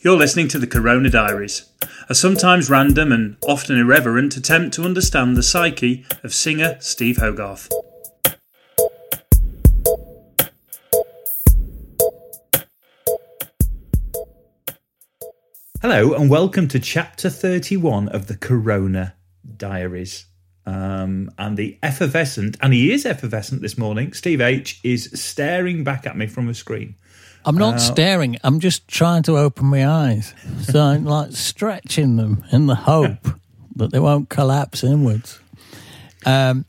You're listening to the Corona Diaries, a sometimes random and often irreverent attempt to understand the psyche of singer Steve Hogarth. Hello, and welcome to chapter 31 of the Corona Diaries. Um, and the effervescent, and he is effervescent this morning, Steve H is staring back at me from a screen. I'm not Uh, staring, I'm just trying to open my eyes. So I'm like stretching them in the hope that they won't collapse inwards. Um,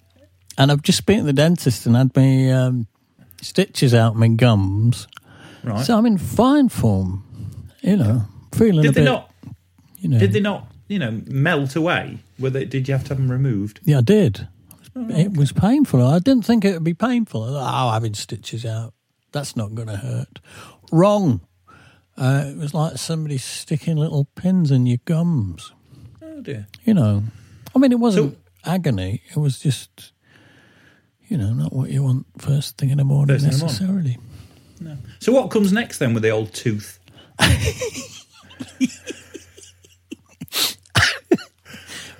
and I've just been to the dentist and had my um, stitches out my gums. Right. So I'm in fine form, you know, feeling a Did they bit, not you know. Did they not, you know, melt away? Were they, did you have to have them removed? Yeah, I did. It was painful. I didn't think it would be painful. I thought, oh, having stitches out, that's not going to hurt. Wrong. Uh, it was like somebody sticking little pins in your gums. Oh dear. You know, I mean, it wasn't agony. It was just, you know, not what you want first thing in the morning in the morning. necessarily. So what comes next then with the old tooth?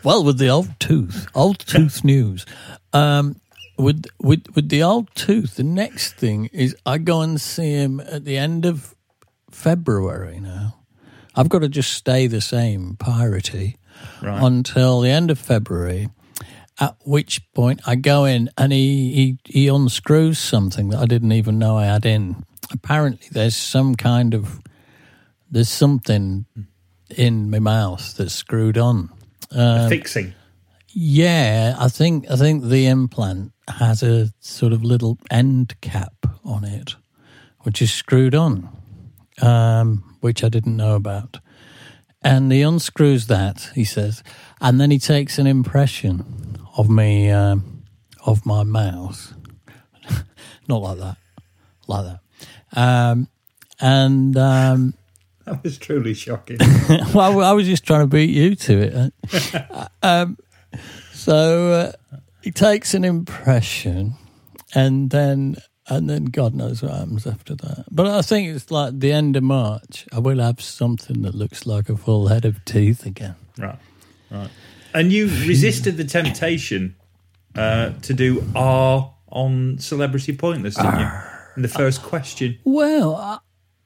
Well, with the old tooth, old tooth news. Um, with with with the old tooth, the next thing is I go and see him at the end of February. Now, I've got to just stay the same piratey Right. until the end of February. At which point I go in and he, he he unscrews something that I didn't even know I had in. Apparently, there's some kind of there's something in my mouth that's screwed on. Um, Fixing. Yeah, I think I think the implant has a sort of little end cap on it, which is screwed on, um, which I didn't know about. And he unscrews that, he says, and then he takes an impression of me, um, of my mouth, not like that, like that, um, and. Um, That was truly shocking. well, I was just trying to beat you to it. um, so uh, he takes an impression, and then and then God knows what happens after that. But I think it's like the end of March. I will have something that looks like a full head of teeth again. right. Right. And you resisted the temptation uh, to do R on Celebrity Pointless, didn't you? In the first question. Well, I,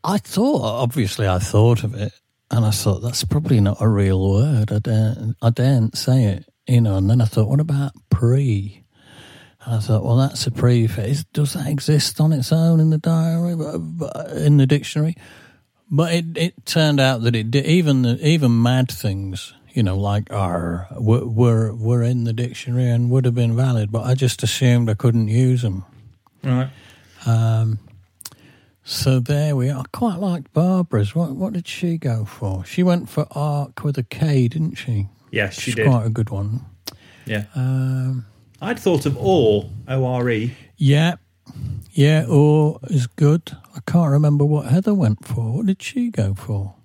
I thought obviously I thought of it, and I thought that's probably not a real word. I daren't, I daren't say it, you know. And then I thought, what about pre? And I thought, well, that's a prefix. Does that exist on its own in the diary, in the dictionary? But it, it turned out that it did. Even the, even mad things, you know, like "r" were, were were in the dictionary and would have been valid. But I just assumed I couldn't use them. Right. Um, so there we are. I quite like Barbara's. What what did she go for? She went for Arc with a K, didn't she? Yes, she She's did. quite a good one. Yeah. Um, I'd thought of OR, O R E. yeah, yeah. Or is good. I can't remember what Heather went for. What did she go for?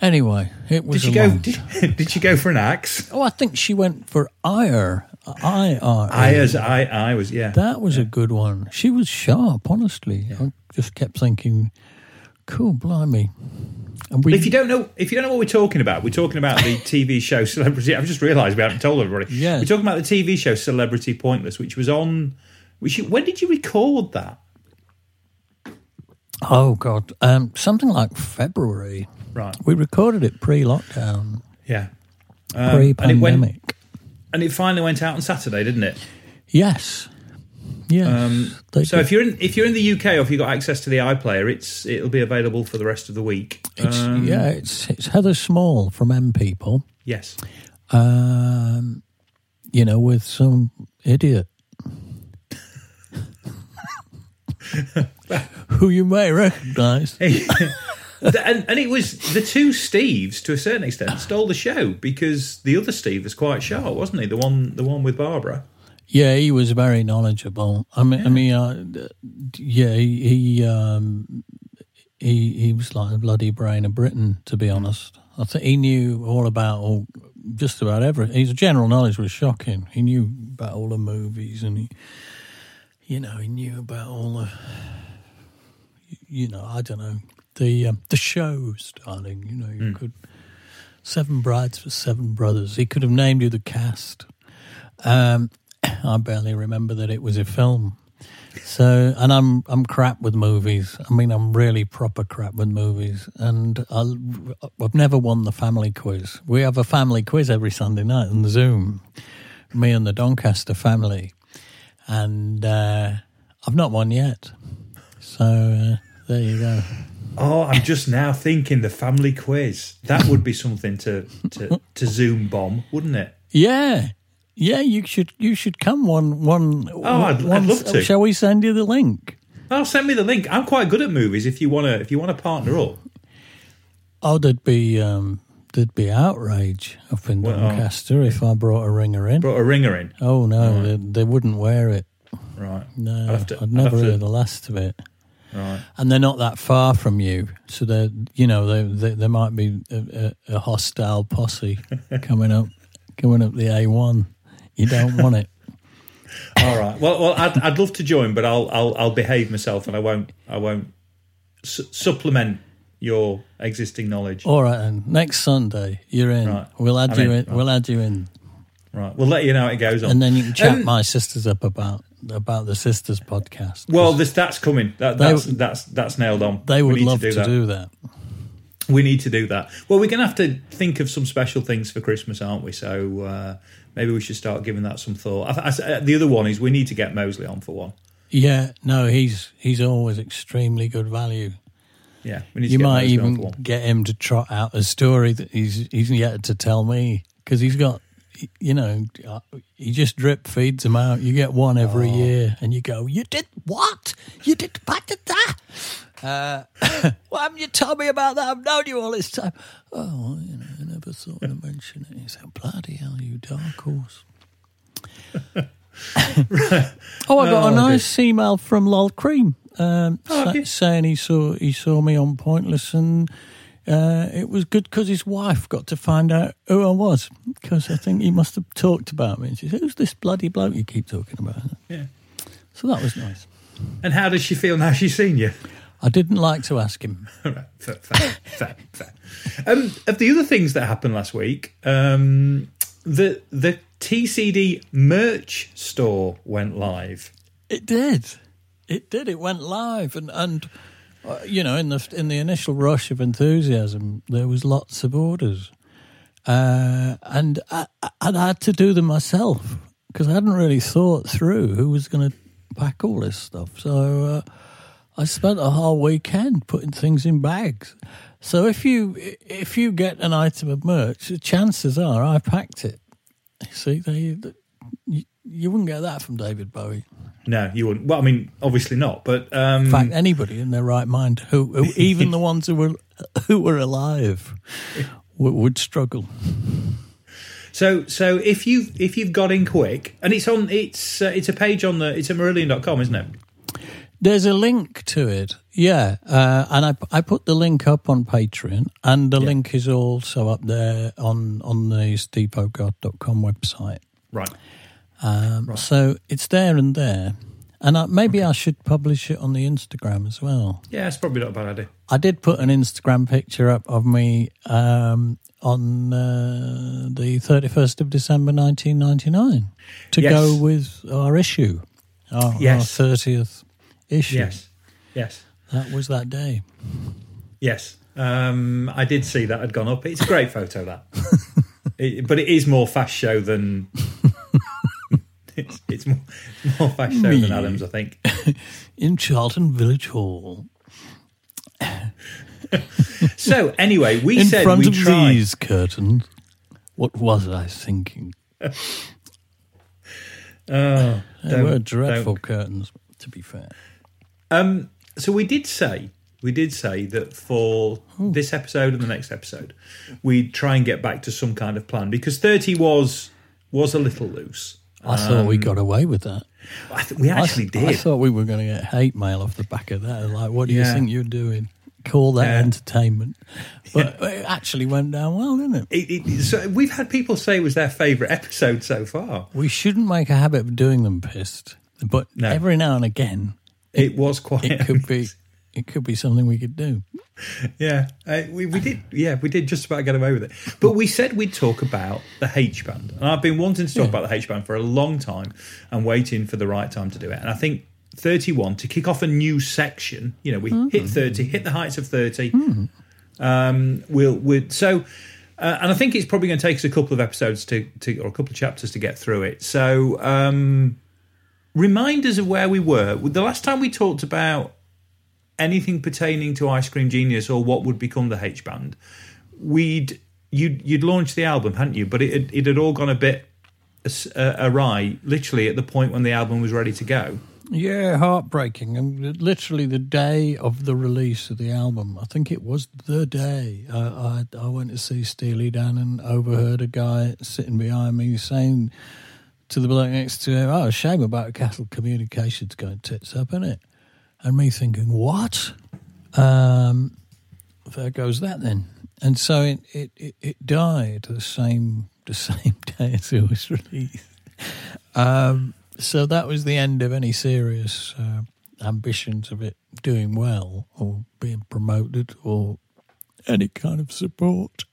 Anyway, it was. Did she go? Did, did you go for an axe? Oh, I think she went for ire. I R. I as I I was yeah. That was a good one. She was sharp, honestly. I just kept thinking, cool, blimey. And we, If you don't know, if you don't know what we're talking about, we're talking about the TV show Celebrity. I've just realised we haven't told everybody. Yeah. we're talking about the TV show Celebrity Pointless, which was on. Which you, when did you record that? oh god, um, something like February. Right. We recorded it pre-lockdown, Yeah. Um, and it went, pre-pandemic. and it finally went out on Saturday, didn't it? yes, yes. Um, so if you're in if you're in the UK or if you've got access to the iPlayer, it's it'll be available for the rest of the week. it's, Um, yeah, it's it's Heather Small from M People. Yes. Um, you know, with some idiot who you may recognise. And, and it was the two Steves to a certain extent stole the show because the other Steve was quite sharp, wasn't he? The one, the one with Barbara. Yeah, he was very knowledgeable. I mean, I mean, uh, yeah, he he, um, he he was like a bloody brain of Britain, to be honest. I think he knew all about all, just about everything. His general knowledge was shocking. He knew about all the movies, and he, you know, he knew about all the, you know, I don't know, the um, the shows, darling. You know, you could Seven Brides for Seven Brothers. He could have named you the cast. Um, I barely remember that it was a film. So, and I'm I'm crap with movies. I mean, I'm really proper crap with movies, and I, I've never won the family quiz. We have a family quiz every Sunday night on Zoom, me and the Doncaster family, and uh, I've not won yet. So uh, there you go. Oh, I'm just now thinking the family quiz. That would be something to to, to Zoom bomb, wouldn't it? Yeah, yeah. You should you should come one one. Oh, I'd- I'd love to. Shall we send you the link? Oh, send me the link. I'm quite good at movies. If you want to, if you want to partner up, Oh, there'd be um, there'd be outrage up in Well, Doncaster if I brought a ringer in. brought a ringer in. Oh no, they, they wouldn't wear it. Right. No, I'd to- I'd I'd never have to- heard the last of it. Right. And they're not that far from you, so they, you know, they, they, there might be a, a, a hostile posse coming up, coming up the A one. You don't want it. All right. Well, well, I'd, I'd love to join, but I'll I'll I'll behave myself, and I won't I won't su- supplement your existing knowledge. All right, then. Next Sunday, you're in. Right. We'll add I'm you in. in. We'll add you in, Right. We'll let you know how it goes on. and then you can chat Um, my sisters up about about the sisters podcast. well, this that's coming. That, They- that's that's that's nailed on. they would need love to, do, that. do that. We need to do that. Well, we're going to have to think of some special things for Christmas, aren't we? So uh, maybe we should start giving that some thought. I, I, the other one is we need to get Mosley on for one. Yeah, no, he's he's always extremely good value. Yeah, we need to You get might Mosley on even for one. get him to trot out a story that he's he's yet to tell me because he's got, you know, he just drip feeds them out. You get one every Oh. year, and you go, "You did what? You did what did that? Uh, why haven't you told me about that? I've known you all this time." Oh, you know, I never thought to mention it. He said, "Bloody hell, you dark horse." oh, I got Oh, a nice email from Lol Creme um, Oh, sa- okay. saying he saw he saw me on Pointless and uh, it was good because his wife got to find out who I was because I think he must have talked about me. And she said, "Who's this bloody bloke you keep talking about?" Yeah. So that was nice. And how does she feel now she's seen you? I didn't like to ask him. Right, fair, fair, fair. Um, of the other things that happened last week, um, the the TCD merch store went live. It did. It did. It went live, and and uh, you know, in the in the initial rush of enthusiasm, there was lots of orders, uh, and I, I- had to do them myself because I hadn't really thought through who was going to pack all this stuff. So uh, I spent a whole weekend putting things in bags. So if you if you get an item of merch, the chances are I packed it. See, they, you, you wouldn't get that from David Bowie. No, you wouldn't. Well, I mean, obviously not. But um, In fact, anybody in their right mind, who, who even the ones who were who were alive, would, would struggle. so so if you if you've got in quick, and it's on it's uh, it's a page on the it's at Marillion.com, isn't it? There's a link to it, yeah, uh, and I I put the link up on Patreon, and the link is also up there on on the stevehogarth.com website. Right. Um, So it's there and there, and I, maybe I should publish it on the Instagram as well. Yeah, it's probably not a bad idea. I did put an Instagram picture up of me um, on uh, the 31st of December 1999 to Yes. go with our issue, our, Yes. our 30th issue. Yes. Yes. That was that day. Yes. Um, I did see that had gone up. It's a great photo, that. it, but it is more fast show than. it's, it's more, more fast show Me. than Adams, I think. In Charlton Village Hall. So, anyway, we In said front we of tried. these curtains. What was I thinking? Oh, They were dreadful don't. curtains, to be fair. Um, so we did say we did say that for this episode and the next episode, we'd try and get back to some kind of plan because thirty was was a little loose. I thought we got away with that. I th- we actually I, did. I thought we were going to get hate mail off the back of that. Like, what do you think you're doing? Call that Yeah. entertainment. But it actually went down well, didn't it? It, it, so we've had people say it was their favourite episode so far. We shouldn't make a habit of doing them pissed, but No. every now and again, It was quite. it could be. It could be something we could do. Yeah, uh, we, we did. Yeah, we did just about get away with it. But we said we'd talk about the H band, and I've been wanting to talk about the H band for a long time, and waiting for the right time to do it. And I think thirty-one to kick off a new section. You know, we hit thirty, hit the heights of thirty. Um, we'll, we'll so. Uh, and I think it's probably going to take us a couple of episodes to, to, or a couple of chapters to get through it. So, um, remind us of where we were. The last time we talked about anything pertaining to Ice Cream Genius or what would become the H band, we'd you'd you'd launched the album, hadn't you? But it it had all gone a bit uh, awry, literally at the point when the album was ready to go. Yeah, heartbreaking. And literally the day of the release of the album, I think it was the day. I, I, I went to see Steely Dan and overheard a guy sitting behind me saying to the bloke next to him, "Oh, shame about Castle Communications going tits up, isn't it?" And me thinking, "What?" Um, there goes that then. And so it, it, it, it died the same the same day as it was released. Um, so that was the end of any serious uh, ambitions of it doing well or being promoted or any kind of support.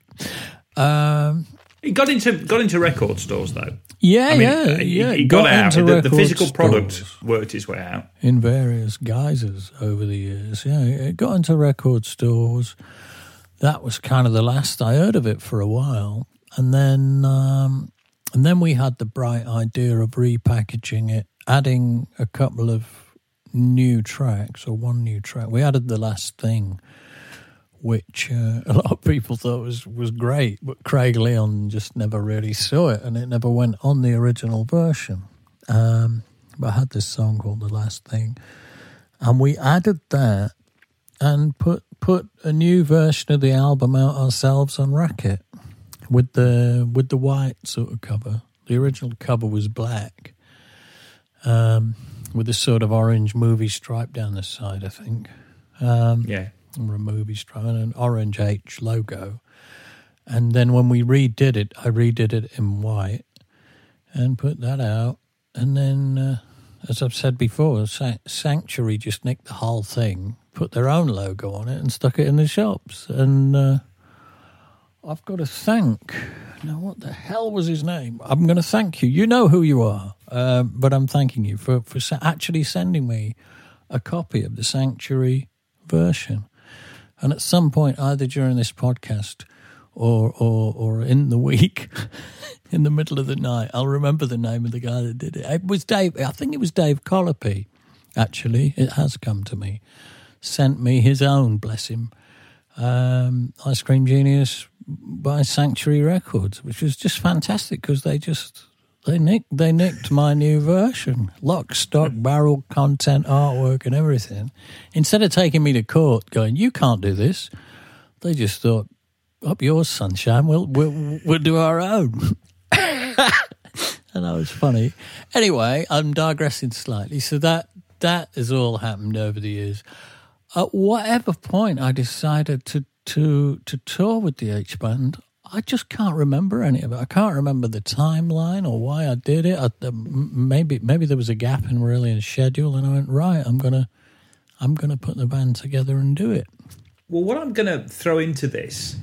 Um, It got into got into record stores though. yeah, I mean, yeah, yeah. it, it got, out. into The, the physical product stores worked its way out. in various guises over the years. Yeah, it got into record stores. That was kind of the last I heard of it for a while, and then um, and then we had the bright idea of repackaging it, adding a couple of new tracks or one new track. We added the last thing, which uh, a lot of people thought was was great, but Craig Leon just never really saw it, and it never went on the original version. Um, but I had this song called "The Last Thing," and we added that and put put a new version of the album out ourselves on Racket with the with the white sort of cover. The original cover was black, um, with a sort of orange movie stripe down the side, I think, um, Yeah, or a movie stripe and an orange H logo. And then when we redid it, I redid it in white and put that out. And then, uh, as I've said before, Sanctuary just nicked the whole thing, put their own logo on it, and stuck it in the shops. And uh, I've got to thank. Now, what the hell was his name? I'm going to thank you. You know who you are, uh, but I'm thanking you for for actually sending me a copy of the Sanctuary version. And at some point, either during this podcast or or or in the week, in the middle of the night, I'll remember the name of the guy that did it. It was Dave. I think it was Dave Colopy. Actually, it has come to me. Sent me his own, bless him, um, Ice Cream Genius by Sanctuary Records, which was just fantastic because they just they nicked they nicked my new version, lock, stock, barrel, content, artwork, and everything. Instead of taking me to court, going, "You can't do this," they just thought, "Up yours, sunshine. We'll we'll, we'll do our own." and that was funny. Anyway, I'm digressing slightly. So that that has all happened over the years. At whatever point I decided to to to tour with the H band, I just can't remember any of it. I can't remember the timeline or why I did it. I, uh, maybe maybe there was a gap in Marillion schedule, and I went right. I'm gonna I'm gonna put the band together and do it. Well, what I'm to throw into this,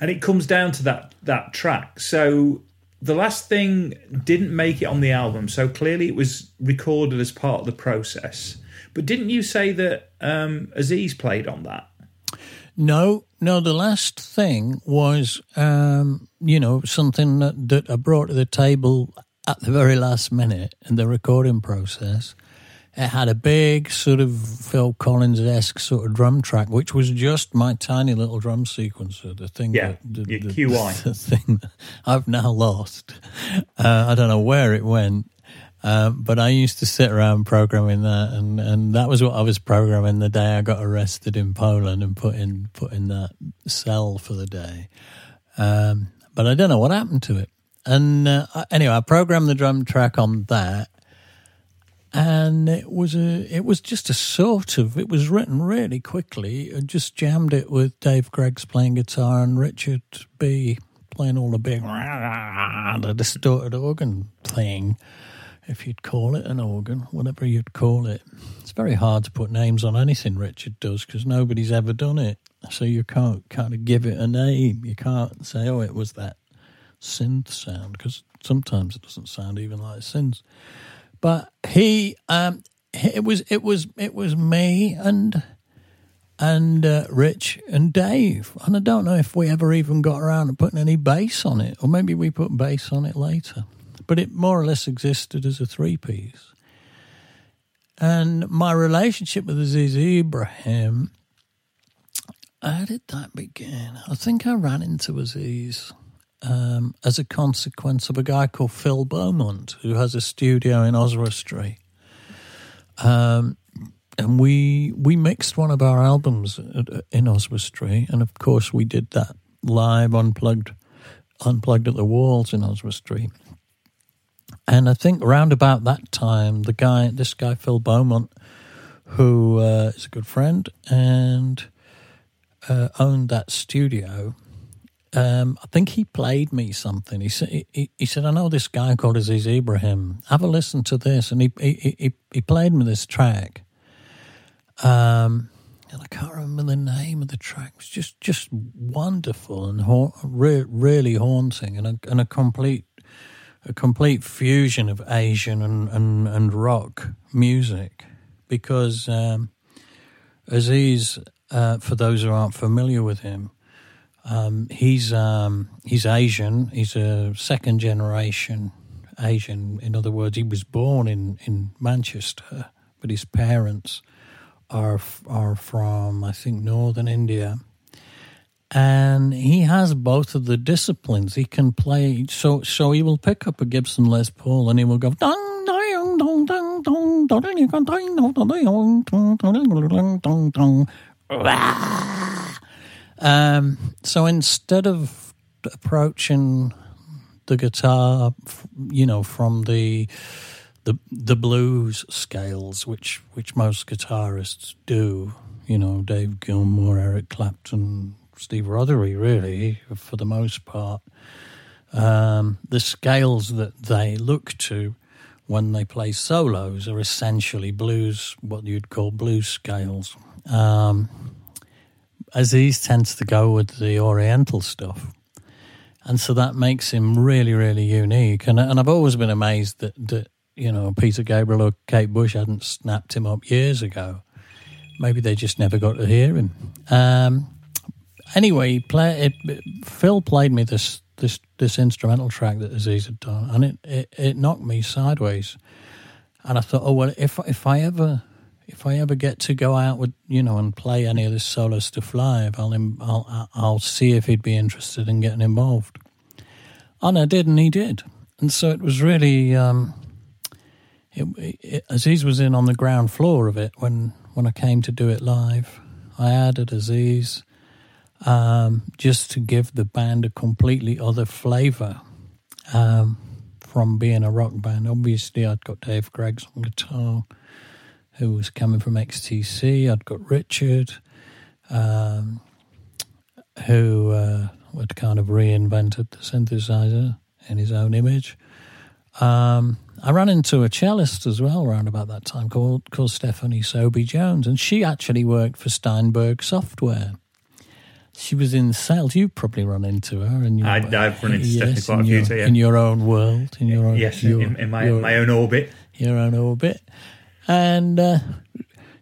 and it comes down to that that track. So the last thing didn't make it on the album, so clearly it was recorded as part of the process. But didn't you say that um, Aziz played on that? No, no. The last thing was, um, you know, something that, that I brought to the table at the very last minute in the recording process. It had a big sort of Phil Collins esque sort of drum track, which was just my tiny little drum sequencer. The thing, Yeah, that, the, the- QI. the thing that I've now lost. Uh, I don't know where it went. Um, but I used to sit around programming that, and, and that was what I was programming the day I got arrested in Poland and put in put in that cell for the day. Um, but I don't know what happened to it. And uh, anyway, I programmed the drum track on that, and it was a it was just a sort of it was written really quickly. I just jammed it with Dave Greggs playing guitar and Richard B playing all the big the distorted organ thing, if you'd call it an organ, whatever you'd call it. It's very hard to put names on anything Richard does because nobody's ever done it. So you can't kind of give it a name. You can't say, oh, it was that synth sound because sometimes it doesn't sound even like synths. But he, um, it was, it was, it was me and and uh, Rich and Dave. And I don't know if we ever even got around to putting any bass on it, or maybe we put bass on it later. But it more or less existed as a three piece. And my relationship with Aziz Ibrahim, how did that begin? I think I ran into Aziz um, as a consequence of a guy called Phil Beaumont, who has a studio in Oswestry. Um, and we we mixed one of our albums in Oswestry, and of course we did that live unplugged, unplugged at the walls in Oswestry. And I think around about that time, the guy, this guy Phil Beaumont, who uh, is a good friend and uh, owned that studio, um, I think he played me something. He said, he, he said, I know this guy called Aziz Ibrahim. Have a listen to this, and he he he, he played me this track. Um, and I can't remember the name of the track. It was just just wonderful and ha- re- really haunting, and a, and a complete a complete fusion of Asian and and, and rock music. Because um, Aziz, uh, for those who aren't familiar with him, um, he's um, he's Asian. He's a second generation Asian. In other words, he was born in, in Manchester, but his parents are are from I think northern India, and he has both of the disciplines. He can play so so he will pick up a Gibson Les Paul and he will go dong dong dong dong dong dong dong dong dong dong dong. Um, so instead of approaching the guitar, you know, from the the the blues scales, which which most guitarists do, you know, Dave Gilmour, Eric Clapton, Steve Rothery, really, for the most part, um, the scales that they look to when they play solos are essentially blues, what you'd call blues scales. Um, Aziz tends to go with the Oriental stuff. And so that makes him really, really unique. And and I've always been amazed that, that you know Peter Gabriel or Kate Bush hadn't snapped him up years ago. Maybe they just never got to hear him. Um, anyway, play, it, Phil played me this this this instrumental track that Aziz had done, and it, it, it knocked me sideways. And I thought, oh well, if if I ever if I ever get to go out with you know and play any of this solo stuff live, I'll I'll I'll see if he'd be interested in getting involved. And I did, and he did, and so it was really. Um, it, it, Aziz was in on the ground floor of it when when I came to do it live. I added Aziz um, just to give the band a completely other flavour um, from being a rock band. Obviously, I'd got Dave Greggs on guitar who was coming from XTC. I'd got Richard, um, who uh, had kind of reinvented the synthesizer in his own image. Um, I ran into a cellist as well around about that time called called Stephanie Soby Jones, and she actually worked for Steinberg Software. She was in sales. You probably run into her, in your, I- I've run into Stephanie quite a few times, yeah. in your own world, in your own Yes, your, in, in my your- my own orbit. your own orbit. And uh,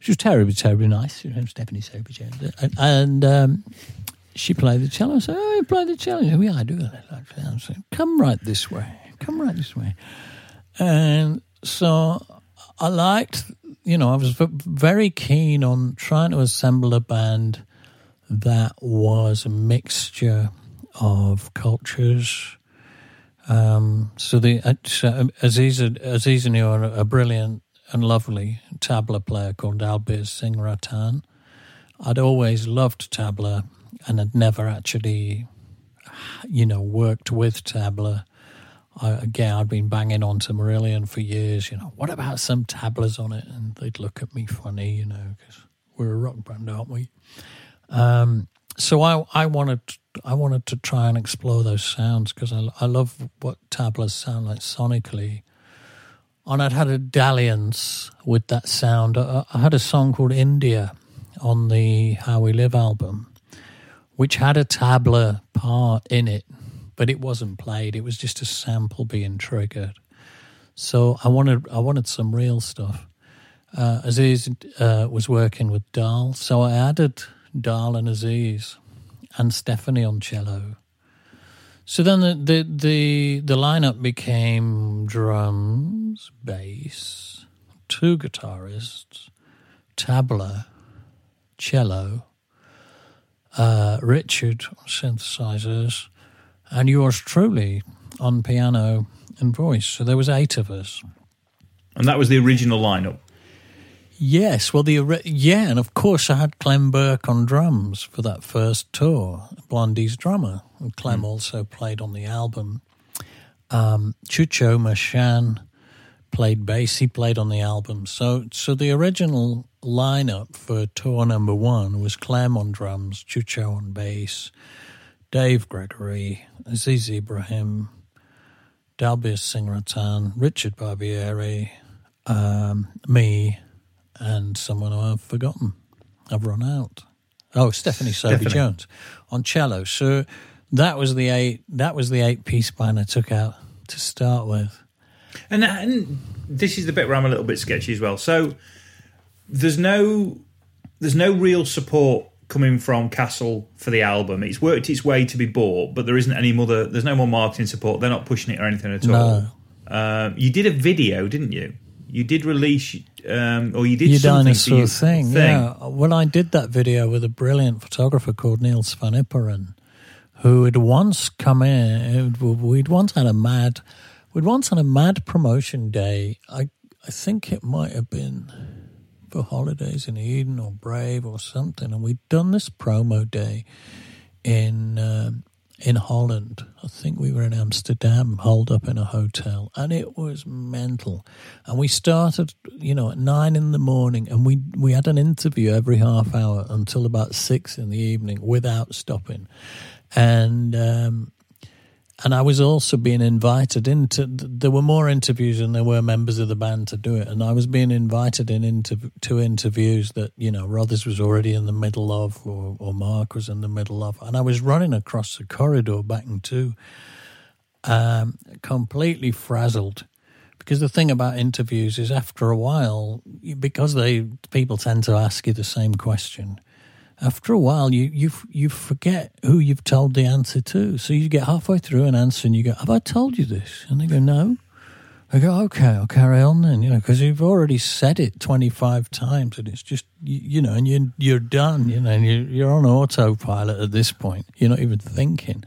she was terribly, terribly nice. Her name's Stephanie Sober Jones. And, and um, she played the cello. I said, Oh, you play the cello? Said, Yeah, I do. I said, Come right this way. Come right this way. And so I liked, you know, I was very keen on trying to assemble a band that was a mixture of cultures Um, so the uh, so Aziz Aziz knew a, a brilliant and lovely tabla player called Dalbir Singh Ratan. I'd always loved tabla and had never actually, you know, worked with tabla. I, again, I'd been banging on to Marillion for years. You know, what about some tablas on it? And they'd look at me funny, you know, because we're a rock band, aren't we? Um, so I, I wanted, I wanted to try and explore those sounds because I, I love what tablas sound like sonically. And I'd had a dalliance with that sound. I, I had a song called India on the How We Live album, which had a tabla part in it, but it wasn't played. It was just a sample being triggered. So I wanted I wanted some real stuff. Uh, Aziz uh, was working with Dahl, so I added Dahl and Aziz and Stephanie on cello. So then the, the the the lineup became drums, bass, two guitarists, tabla, cello, uh, Richard synthesizers, and yours truly on piano and voice. So there was eight of us. And that was the original lineup. Yes, well, the yeah, and of course I had Clem Burke on drums for that first tour, Blondie's drummer. And Clem also played on the album. Um, Chucho Merchán played bass. He played on the album. So, so the original lineup for tour number one was Clem on drums, Chucho on bass, Dave Gregory, Aziz Ibrahim, Dalbir Singh Ratan, Richard Barbieri, um, me, and someone I've forgotten. I've run out. Oh, Stephanie Sophie Jones on cello. So that was the eight. That was the eight piece band I took out to start with. And, and this is the bit where I'm a little bit sketchy as well. So there's no there's no real support coming from Castle for the album. It's worked its way to be bought, but there isn't any more. There's no more marketing support. They're not pushing it or anything at all. No. Um, you did a video, didn't you? You did release, um, or you did Your dinosaur your thing, yeah. Well, I did that video with a brilliant photographer called Niels van Ipperen, who had once come in. We'd once had a mad, we'd once had a mad promotion day. I I think it might have been for holidays in Eden or Brave or something, and we'd done this promo day in um, in Holland. I think we were in Amsterdam, holed up in a hotel, and it was mental. And we started, you know, at nine in the morning, and we we had an interview every half hour until about six in the evening without stopping. And um, and I was also being invited into. There were more interviews than there were members of the band to do it, and I was being invited in into to interviews that you know Rothers was already in the middle of, or, or Mark was in the middle of, and I was running across the corridor back into, um, completely frazzled. Because the thing about interviews is, after a while, because they people tend to ask you the same question after a while you you you forget who you've told the answer to. So you get halfway through an answer and you go, "Have I told you this?" And they go, "No." I go, "Okay, I'll carry on then." You know, because you've already said it twenty five times, and it's just you, you know, and you you're done. You know, and you you're on autopilot at this point. You're not even thinking.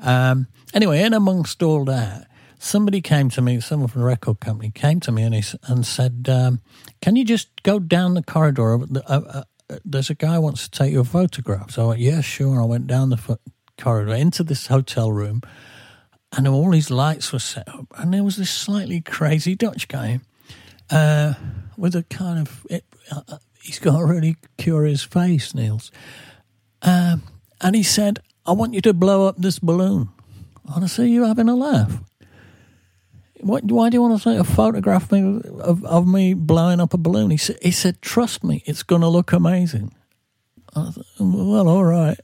Um, anyway, in amongst all that, somebody came to me, someone from the record company came to me and, he, and said, um, Can you just go down the corridor? Uh, uh, uh, there's a guy wants to take your photograph. So I went, Yeah, sure. I went down the corridor into this hotel room and all these lights were set up. And there was this slightly crazy Dutch guy uh, with a kind of, it, uh, he's got a really curious face, Niels. Um, and he said, I want you to blow up this balloon. And I said, You having a laugh? What, why do you want to take a photograph me of, of me blowing up a balloon? He said, he said Trust me, it's going to look amazing. I well, all right.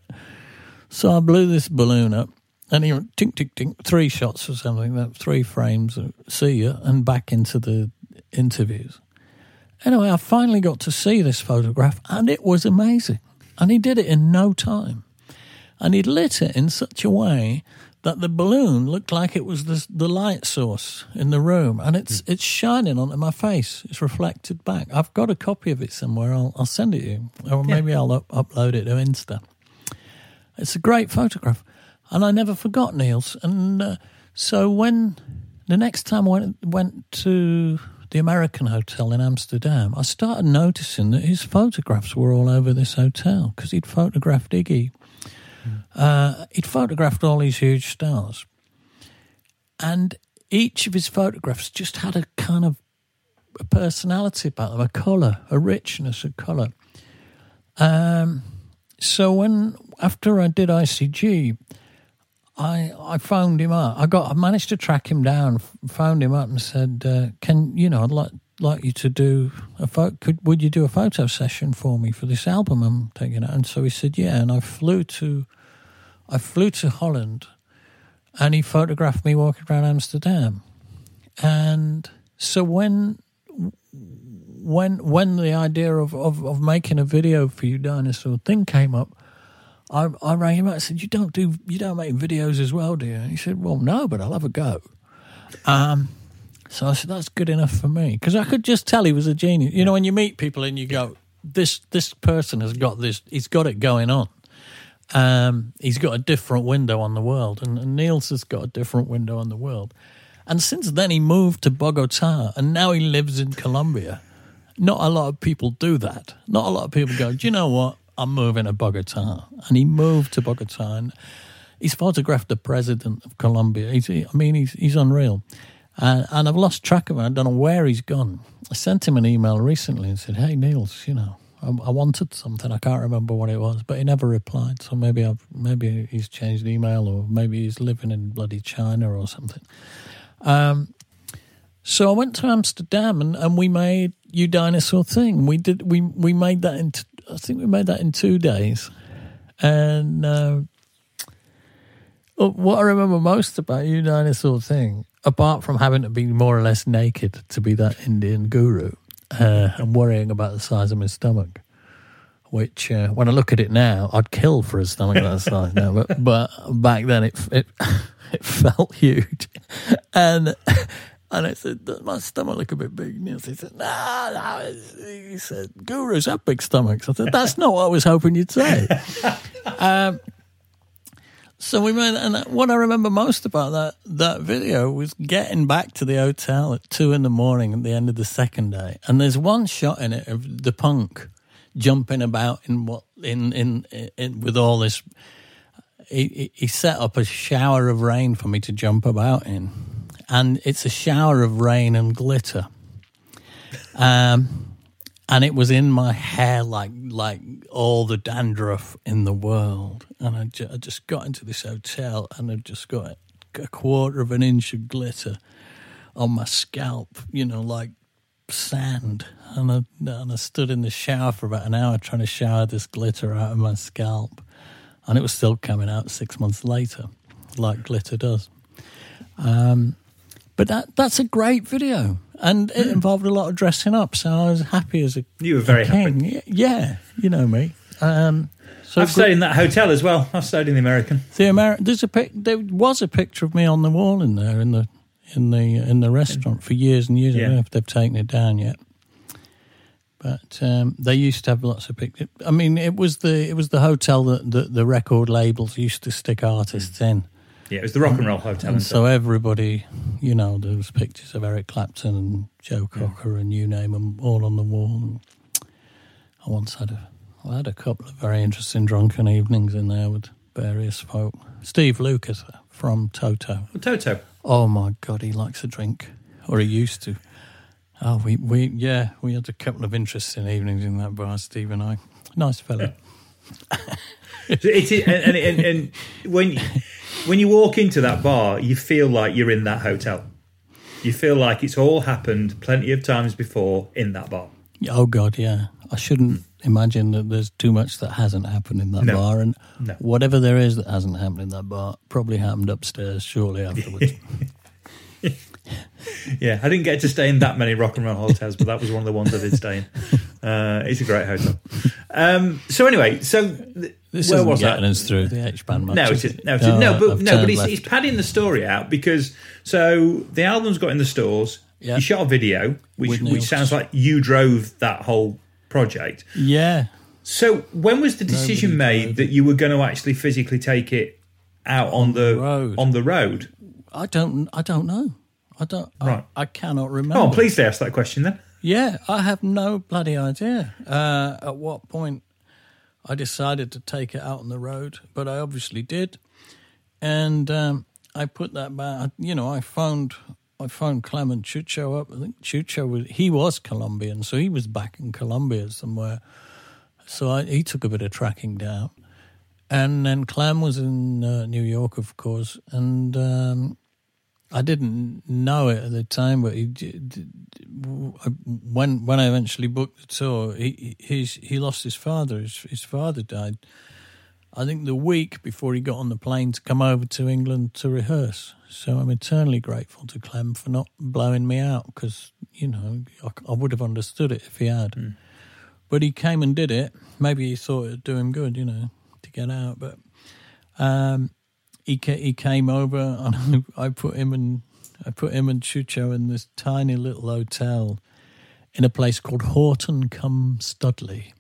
So I blew this balloon up, and he went tink, tink, tink, three shots or something, three frames, see you, and back into the interviews. Anyway, I finally got to see this photograph, and it was amazing. And he did it in no time. And he lit it in such a way that the balloon looked like it was the, the light source in the room, and it's it's shining onto my face. It's reflected back. I've got a copy of it somewhere. I'll I'll send it to you, or maybe I'll up, upload it to Insta. It's a great photograph, and I never forgot Niels. And uh, So when the next time I went, went to the American hotel in Amsterdam, I started noticing that his photographs were all over this hotel because he'd photographed Iggy. Uh, he'd photographed all these huge stars. And each of his photographs just had a kind of a personality about them, a colour, a richness, of colour. Um, so when after I did ICG, I I phoned him up. I got I managed to track him down, found him up, and said, uh, "Can you know? I'd like like you to do a photo. Could would you do a photo session for me for this album I'm taking out?" And so he said, "Yeah." And I flew to I flew to Holland, and he photographed me walking around Amsterdam. And so when when when the idea of, of, of making a video for you dinosaur thing came up, I, I rang him up and said, "You don't do you don't make videos as well, do you?" And he said, "Well, no, but I'll have a go." Um, so I said, "That's good enough for me," because I could just tell he was a genius. You know, when you meet people and you go, "This this person has got this. He's got it going on." Um, he's got a different window on the world, and, and Niels has got a different window on the world. And since then, he moved to Bogota, and now he lives in Colombia. Not a lot of people do that. Not a lot of people go, do you know what? I'm moving to Bogota. And he moved to Bogota, and he's photographed the president of Colombia. He's, I mean, he's, he's unreal. And, and I've lost track of him. I don't know where he's gone. I sent him an email recently and said, hey, Niels, you know, I, I wanted something. I can't remember what it was, but he never replied. So maybe I've maybe he's changed email, or maybe he's living in bloody China or something. Um, so I went to Amsterdam and, and we made You Dinosaur Thing. We did we we made that in I think we made that in two days, and uh, uh, what I remember most about You Dinosaur Thing, apart from having to be more or less naked to be that Indian guru, uh, and worrying about the size of my stomach. Which, uh, when I look at it now, I'd kill for a stomach that size now. But, but back then, it it it felt huge, and and I said, "Does my stomach look a bit big?" He said, "No, no." He said, "Gurus have big stomachs." I said, "That's not what I was hoping you'd say." um, so we made, and what I remember most about that that video was getting back to the hotel at two in the morning at the end of the second day, and there's one shot in it of the punk jumping about in what in in, in with all this. He, he- he set up a shower of rain for me to jump about in, and it's a shower of rain and glitter. Um, and it was in my hair like like all the dandruff in the world. And I, ju- I just got into this hotel and I just got a quarter of an inch of glitter on my scalp, you know, like sand. And I, and I stood in the shower for about an hour trying to shower this glitter out of my scalp. And it was still coming out six months later, like glitter does. Um, but that that's a great video. And it involved a lot of dressing up, so I was happy as a You were very a happy. king. Yeah, you know me. Um, so I've stayed in that hotel as well. I've stayed in the American. the Ameri- there's a pic- there was a picture of me on the wall in there in the in the in the restaurant for years and years. I don't know if they've taken it down yet. But um, they used to have lots of pictures. I mean, it was the it was the hotel that the, the record labels used to stick artists in, Yeah, it was the Rock and Roll Hotel. and And so everybody, you know, there was pictures of Eric Clapton and Joe Cocker and you name them all on the wall. I once had a I had a couple of very interesting drunken evenings in there with various folk. Steve Lukather from Toto. Oh, Toto. Oh my God, he likes a drink, or he used to. Oh, we, we yeah, we had a couple of interesting evenings in that bar, Steve and I. Nice fella. It is, and, and, and, and when when you walk into that bar, you feel like you're in that hotel. You feel like it's all happened plenty of times before in that bar. Oh God, yeah. I shouldn't imagine that there's too much that hasn't happened in that No. bar, and No. whatever there is that hasn't happened in that bar probably happened upstairs shortly afterwards. Yeah, I didn't get to stay in that many rock and roll hotels, but that was one of the ones I did stay in. Uh, it's a great hotel. Um, so anyway, so th- this where was getting that? us through the H band much. No, it is, no, it is, no, I've but no, but he's, he's padding the story out because so the album's got in the stores. Yeah. You shot a video, which which sounds like you drove that whole project. yeah. So when was the decision Nobody made that you were going to actually physically take it out on, the road. on the road? I don't. I don't know. I don't. Right. I, I cannot remember. Oh, please ask that question then. Yeah, I have no bloody idea uh, at what point I decided to take it out on the road, but I obviously did, and um, I put that back. You know, I phoned I phoned Clement Chucho up. I think Chucho was he was Colombian, so he was back in Colombia somewhere. So I, he took a bit of tracking down, and then Clem was in uh, New York, of course, and. Um, I didn't know it at the time, but he, when when I eventually booked the tour, he he's, he lost his father. His, his father died. I think the week before he got on the plane to come over to England to rehearse. So I'm eternally grateful to Clem for not blowing me out because you know I, I would have understood it if he had. But he came and did it. Maybe he thought it'd do him good, you know, to get out. But um, he ca- he came over and I put him and I put him and Chucho in this tiny little hotel in a place called Horton cum Studley,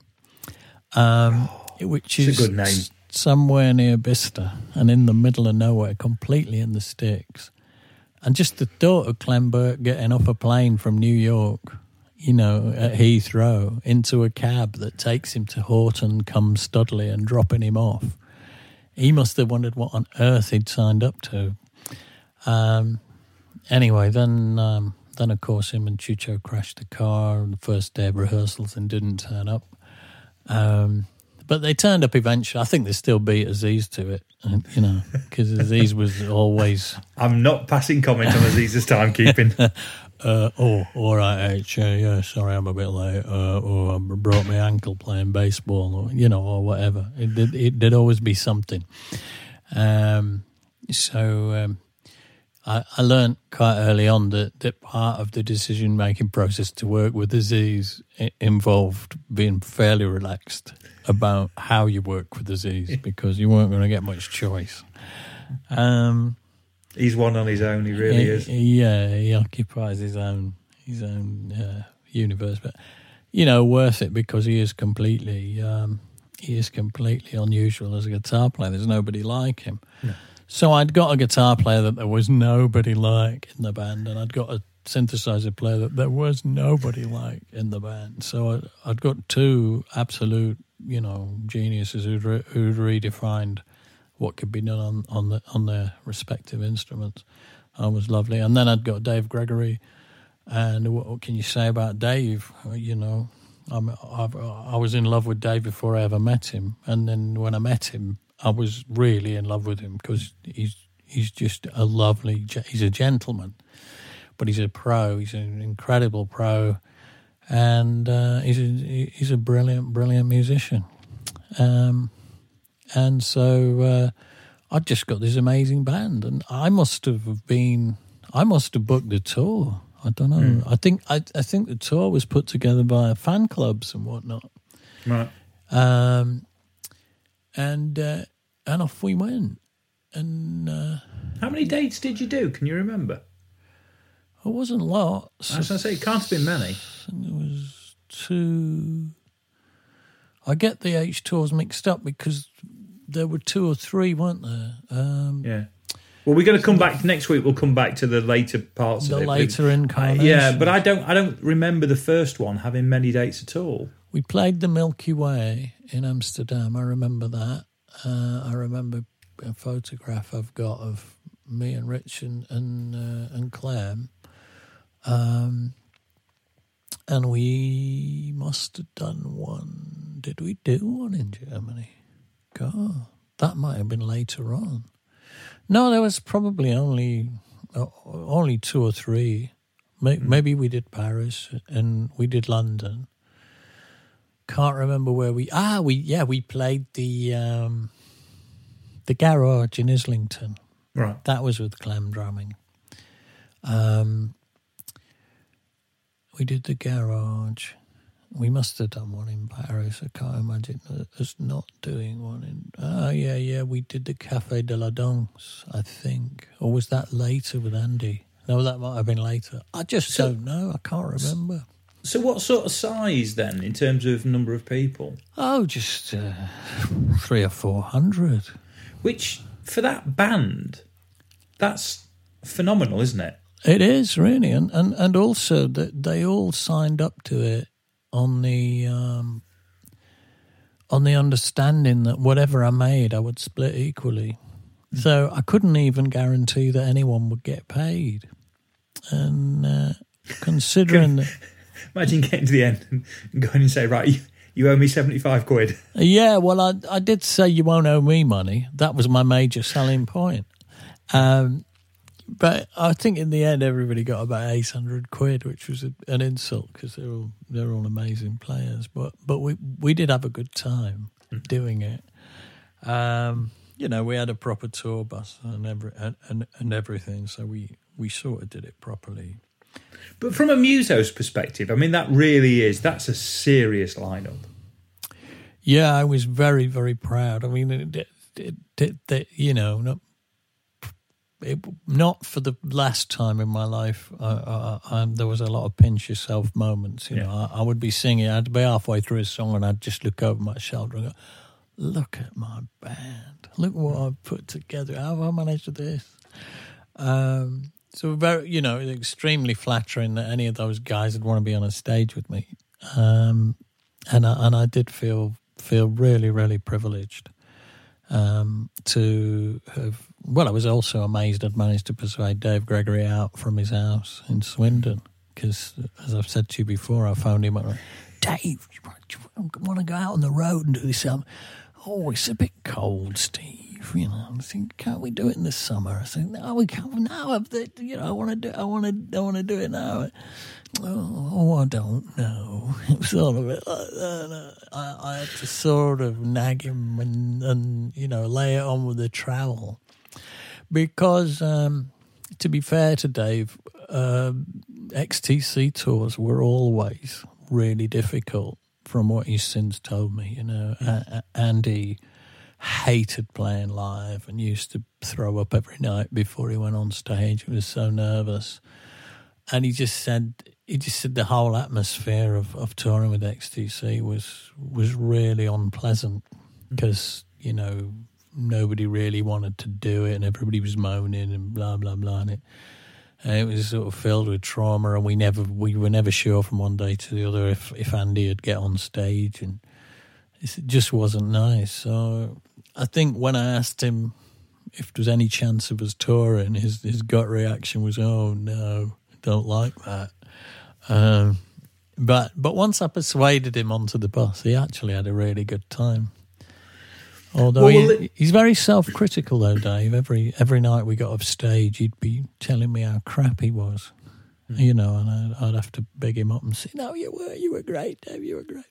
um, which it's a is good name. somewhere near Bicester and in the middle of nowhere, completely in the sticks. And just the thought of Clem Burke getting off a plane from New York, you know, at Heathrow into a cab that takes him to Horton cum Studley and dropping him off he must have wondered what on earth he'd signed up to. Um, anyway, then um, then of course him and Chucho crashed the car on the first day of rehearsals and didn't turn up. Um, but they turned up eventually. I think they still beat Aziz to it, you know, because Aziz was always, I'm not passing comment on Aziz's timekeeping. uh, oh, all right, H, uh, yeah, sorry, I'm a bit late, uh, or I broke my ankle playing baseball, or you know, or whatever. It did, it did always be something. Um, so um, I, I learned quite early on that, that part of the decision making process to work with Aziz involved being fairly relaxed about how you work with Aziz because you weren't going to get much choice. Um, He's one on his own. He really he- is. Yeah, he occupies his own his own uh, universe, but you know, worth it because he is completely um, he is completely unusual as a guitar player. There's nobody like him. So I'd got a guitar player that there was nobody like in the band, and I'd got a synthesizer player that there was nobody like in the band. So I, I'd got two absolute, you know, geniuses who'd, re- who'd redefined what could be done on on, the, on their respective instruments. That was lovely. And then I'd got Dave Gregory, and what, what can you say about Dave? You know, I'm, I've, I was in love with Dave before I ever met him, and then when I met him, I was really in love with him because he's he's just a lovely. He's a gentleman, but he's a pro. He's an incredible pro, and uh, he's a he's a brilliant brilliant musician. Um, and so uh, I just got this amazing band, and I must have been, I must have booked the tour. I don't know. I think I, I think the tour was put together by fan clubs and whatnot. Right. Um, and uh, and off we went. And uh, How many dates did you do? Can you remember? it wasn't lots. I was going to say, it can't have been many. It was two. I get the H tours mixed up because there were two or three, weren't there? Um, Yeah. Well, we're going to come back next week. We'll come back to the later parts the of it. later incarnation. yeah, but I don't. I don't remember the first one having many dates at all. We played the Milky Way in Amsterdam. I remember that. Uh, I remember a photograph I've got of me and Rich and and, uh, and Clem. Um, and we must have done one. Did we do one in Germany? God, that might have been later on. No, there was probably only uh, only two or three. Maybe we did Paris and we did London can't remember where we ah we yeah we played the um the garage in Islington. Right. That was with Clem drumming. Um we did the garage. We must have done one in Paris. I can't imagine us not doing one in. Oh yeah, yeah. We did the Cafe de la Danse, I think, or was that later with Andy? No, that might have been later. I just So- don't know. I can't remember. So, what sort of size then, in terms of number of people? Oh, just uh, three or four hundred. Which for that band, that's phenomenal, isn't it? It is really, and and and also that they all signed up to it on the um, on the understanding that whatever I made, I would split equally. So I couldn't even guarantee that anyone would get paid, and uh, considering that. Imagine getting to the end and going and say, right, you, you owe me 75 quid. Yeah, well, I I did say you won't owe me money. That was my major selling point. Um, but I think in the end, everybody got about eight hundred quid, which was a, an insult because they're all they're all amazing players. But but we we did have a good time doing it. Um, you know, we had a proper tour bus and every and, and, and everything, so we we sort of did it properly. But from a Muso's perspective, I mean, that really is, that's a serious lineup. Yeah, I was very, very proud. I mean, it, it, it, it, you know, not, it, not for the last time in my life. I, I, I, there was a lot of pinch yourself moments. You Yeah. know, I, would be singing. I'd be halfway through a song, and I'd just look over my shoulder and go, "Look at my band! Look what I've put together! How have I managed this?" Um, so very, you know, extremely flattering that any of those guys would want to be on a stage with me. Um, and I, and I did feel feel really really privileged um, to have. Well, I was also amazed I'd managed to persuade Dave Gregory out from his house in Swindon because, as I've said to you before, I phoned him and, Dave, you want to go out on the road and do this? Oh, it's a bit cold, Steve. You know, I think, can't we do it in the summer? I said, no, we can't. Now, I've, you know, I want to do, I want to, I want to do it now. Oh, I don't know. It was all a bit like that. I, I had to sort of nag him and, and you know, lay it on with the trowel. Because, um, to be fair to Dave, um, XTC tours were always really difficult from what he's since told me. You know, A- Andy hated playing live and used to throw up every night before he went on stage. He was so nervous. And he just said he just said the whole atmosphere of, of touring with XTC was was really unpleasant mm. because you know nobody really wanted to do it and everybody was moaning and blah blah blah. And it and it was sort of filled with trauma and we never we were never sure from one day to the other if if Andy would get on stage and it just wasn't nice. So I think when I asked him if there was any chance of us touring his his gut reaction was oh no don't like that. Um, but but once I persuaded him onto the bus, he actually had a really good time. Although Well, he- he's very self-critical, though, Dave. Every every night we got off stage, he'd be telling me how crap he was, you know, and I'd, I'd have to beg him up and say, "No, you were, you were great, Dave. You were great."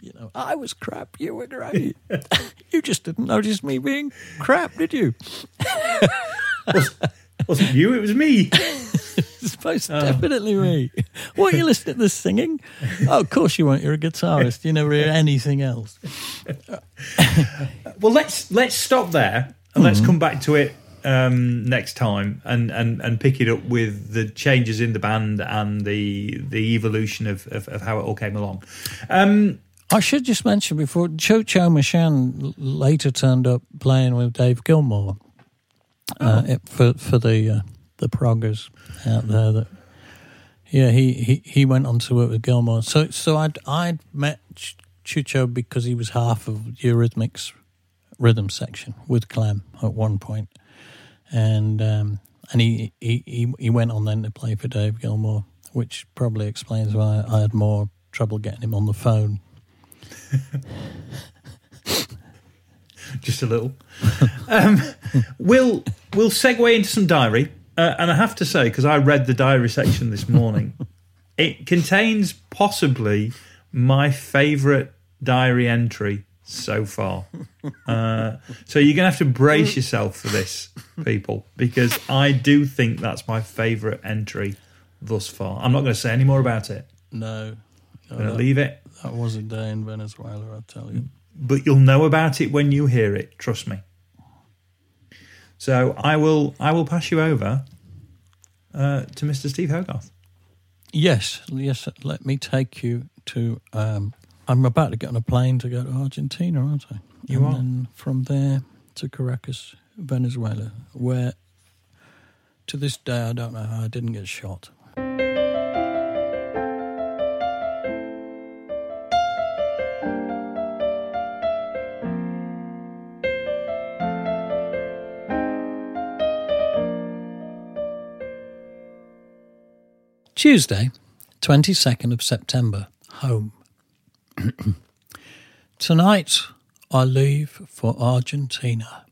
You know, I was crap. You were great. you just didn't notice me being crap, did you? wasn't you, it was me. It's most definitely me. What are you listening to this singing? Oh, of course you won't. You're a guitarist. You never hear anything else. Well, let's let's stop there and let's come back to it um, next time and, and, and pick it up with the changes in the band and the the evolution of, of, of how it all came along. Um, I should just mention before Chucho Merchán later turned up playing with Dave Gilmour uh, it, for for the uh, the proggers out there. That yeah, he, he, he went on to work with Gilmour. So so I'd I'd met Ch- Chucho because he was half of Eurythmics rhythm section with Clem at one point, and um, and he, he he he went on then to play for Dave Gilmour, which probably explains why I had more trouble getting him on the phone. Just a little. um, we'll we'll segue into some diary, uh, and I have to say because I read the diary section this morning, it contains possibly my favourite diary entry so far. Uh, so you're gonna have to brace yourself for this, people, because I do think that's my favourite entry thus far. I'm not going to say any more about it. No, I'm going to leave it, that was a day in Venezuela. I'll tell you. but you'll know about it when you hear it. Trust me. So I will I will pass you over uh, to Mr. Steve Hogarth. Yes, yes. Let me take you to. Um, I'm about to get on a plane to go to Argentina, aren't I? You and are. Then from there to Caracas, Venezuela, where To this day, I don't know how I didn't get shot. Tuesday, 22nd of September, home. Tonight, I leave for Argentina.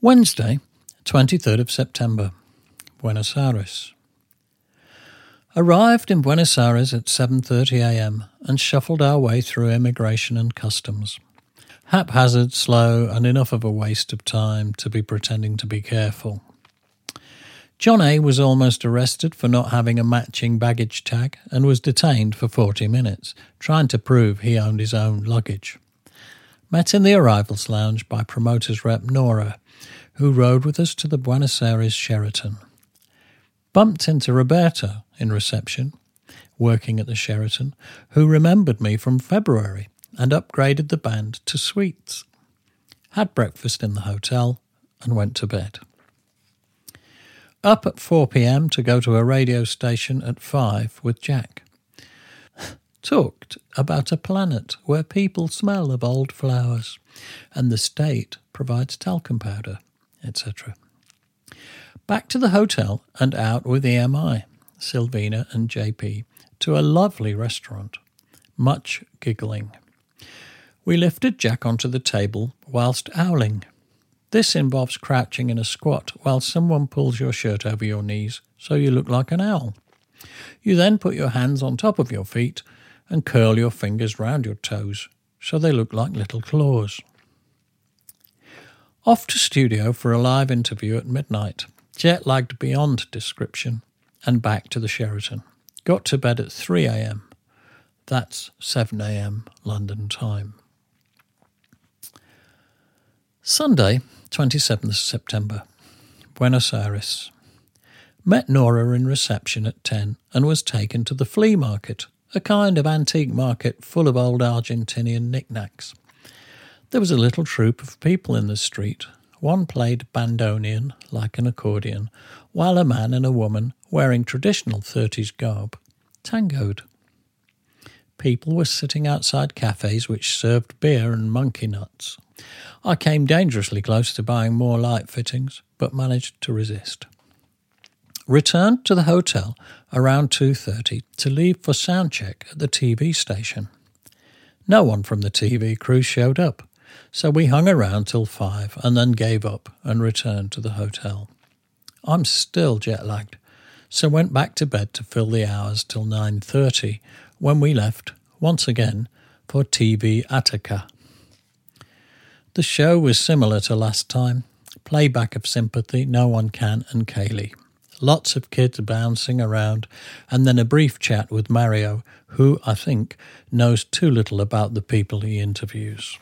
Wednesday, 23rd of September, Buenos Aires. Arrived in Buenos Aires at 7:30 a.m. and shuffled our way through immigration and customs. Haphazard, slow, and enough of a waste of time to be pretending to be careful. John A. was almost arrested for not having a matching baggage tag and was detained for 40 minutes, trying to prove he owned his own luggage. Met in the arrivals lounge by promoters rep Nora, who rode with us to the Buenos Aires Sheraton. Bumped into Roberta in reception, working at the Sheraton, who remembered me from February and upgraded the band to suites. Had breakfast in the hotel and went to bed. Up at 4 pm to go to a radio station at 5 with Jack. Talked about a planet where people smell of old flowers and the state provides talcum powder, etc. Back to the hotel and out with EMI, Sylvina and JP, to a lovely restaurant. Much giggling. We lifted Jack onto the table whilst owling. This involves crouching in a squat while someone pulls your shirt over your knees so you look like an owl. You then put your hands on top of your feet and curl your fingers round your toes so they look like little claws. Off to studio for a live interview at midnight, jet lagged beyond description, and back to the Sheraton. Got to bed at 3 a.m. That's 7 a.m. London time. Sunday, 27th September, Buenos Aires. Met Nora in reception at 10 and was taken to the flea market, a kind of antique market full of old Argentinian knickknacks. There was a little troop of people in the street. One played bandoneon like an accordion, while a man and a woman, wearing traditional 30s garb, tangoed. People were sitting outside cafes which served beer and monkey nuts. I came dangerously close to buying more light fittings, but managed to resist. Returned to the hotel around 2:30 to leave for sound check at the TV station. No one from the TV crew showed up, so we hung around till 5 and then gave up and returned to the hotel. I'm still jet lagged, so went back to bed to fill the hours till 9:30 when we left once again for TV Attica. The show was similar to last time. Playback of sympathy, no one can, and Kayleigh. Lots of kids bouncing around, and then a brief chat with Mario, who, I think, knows too little about the people he interviews.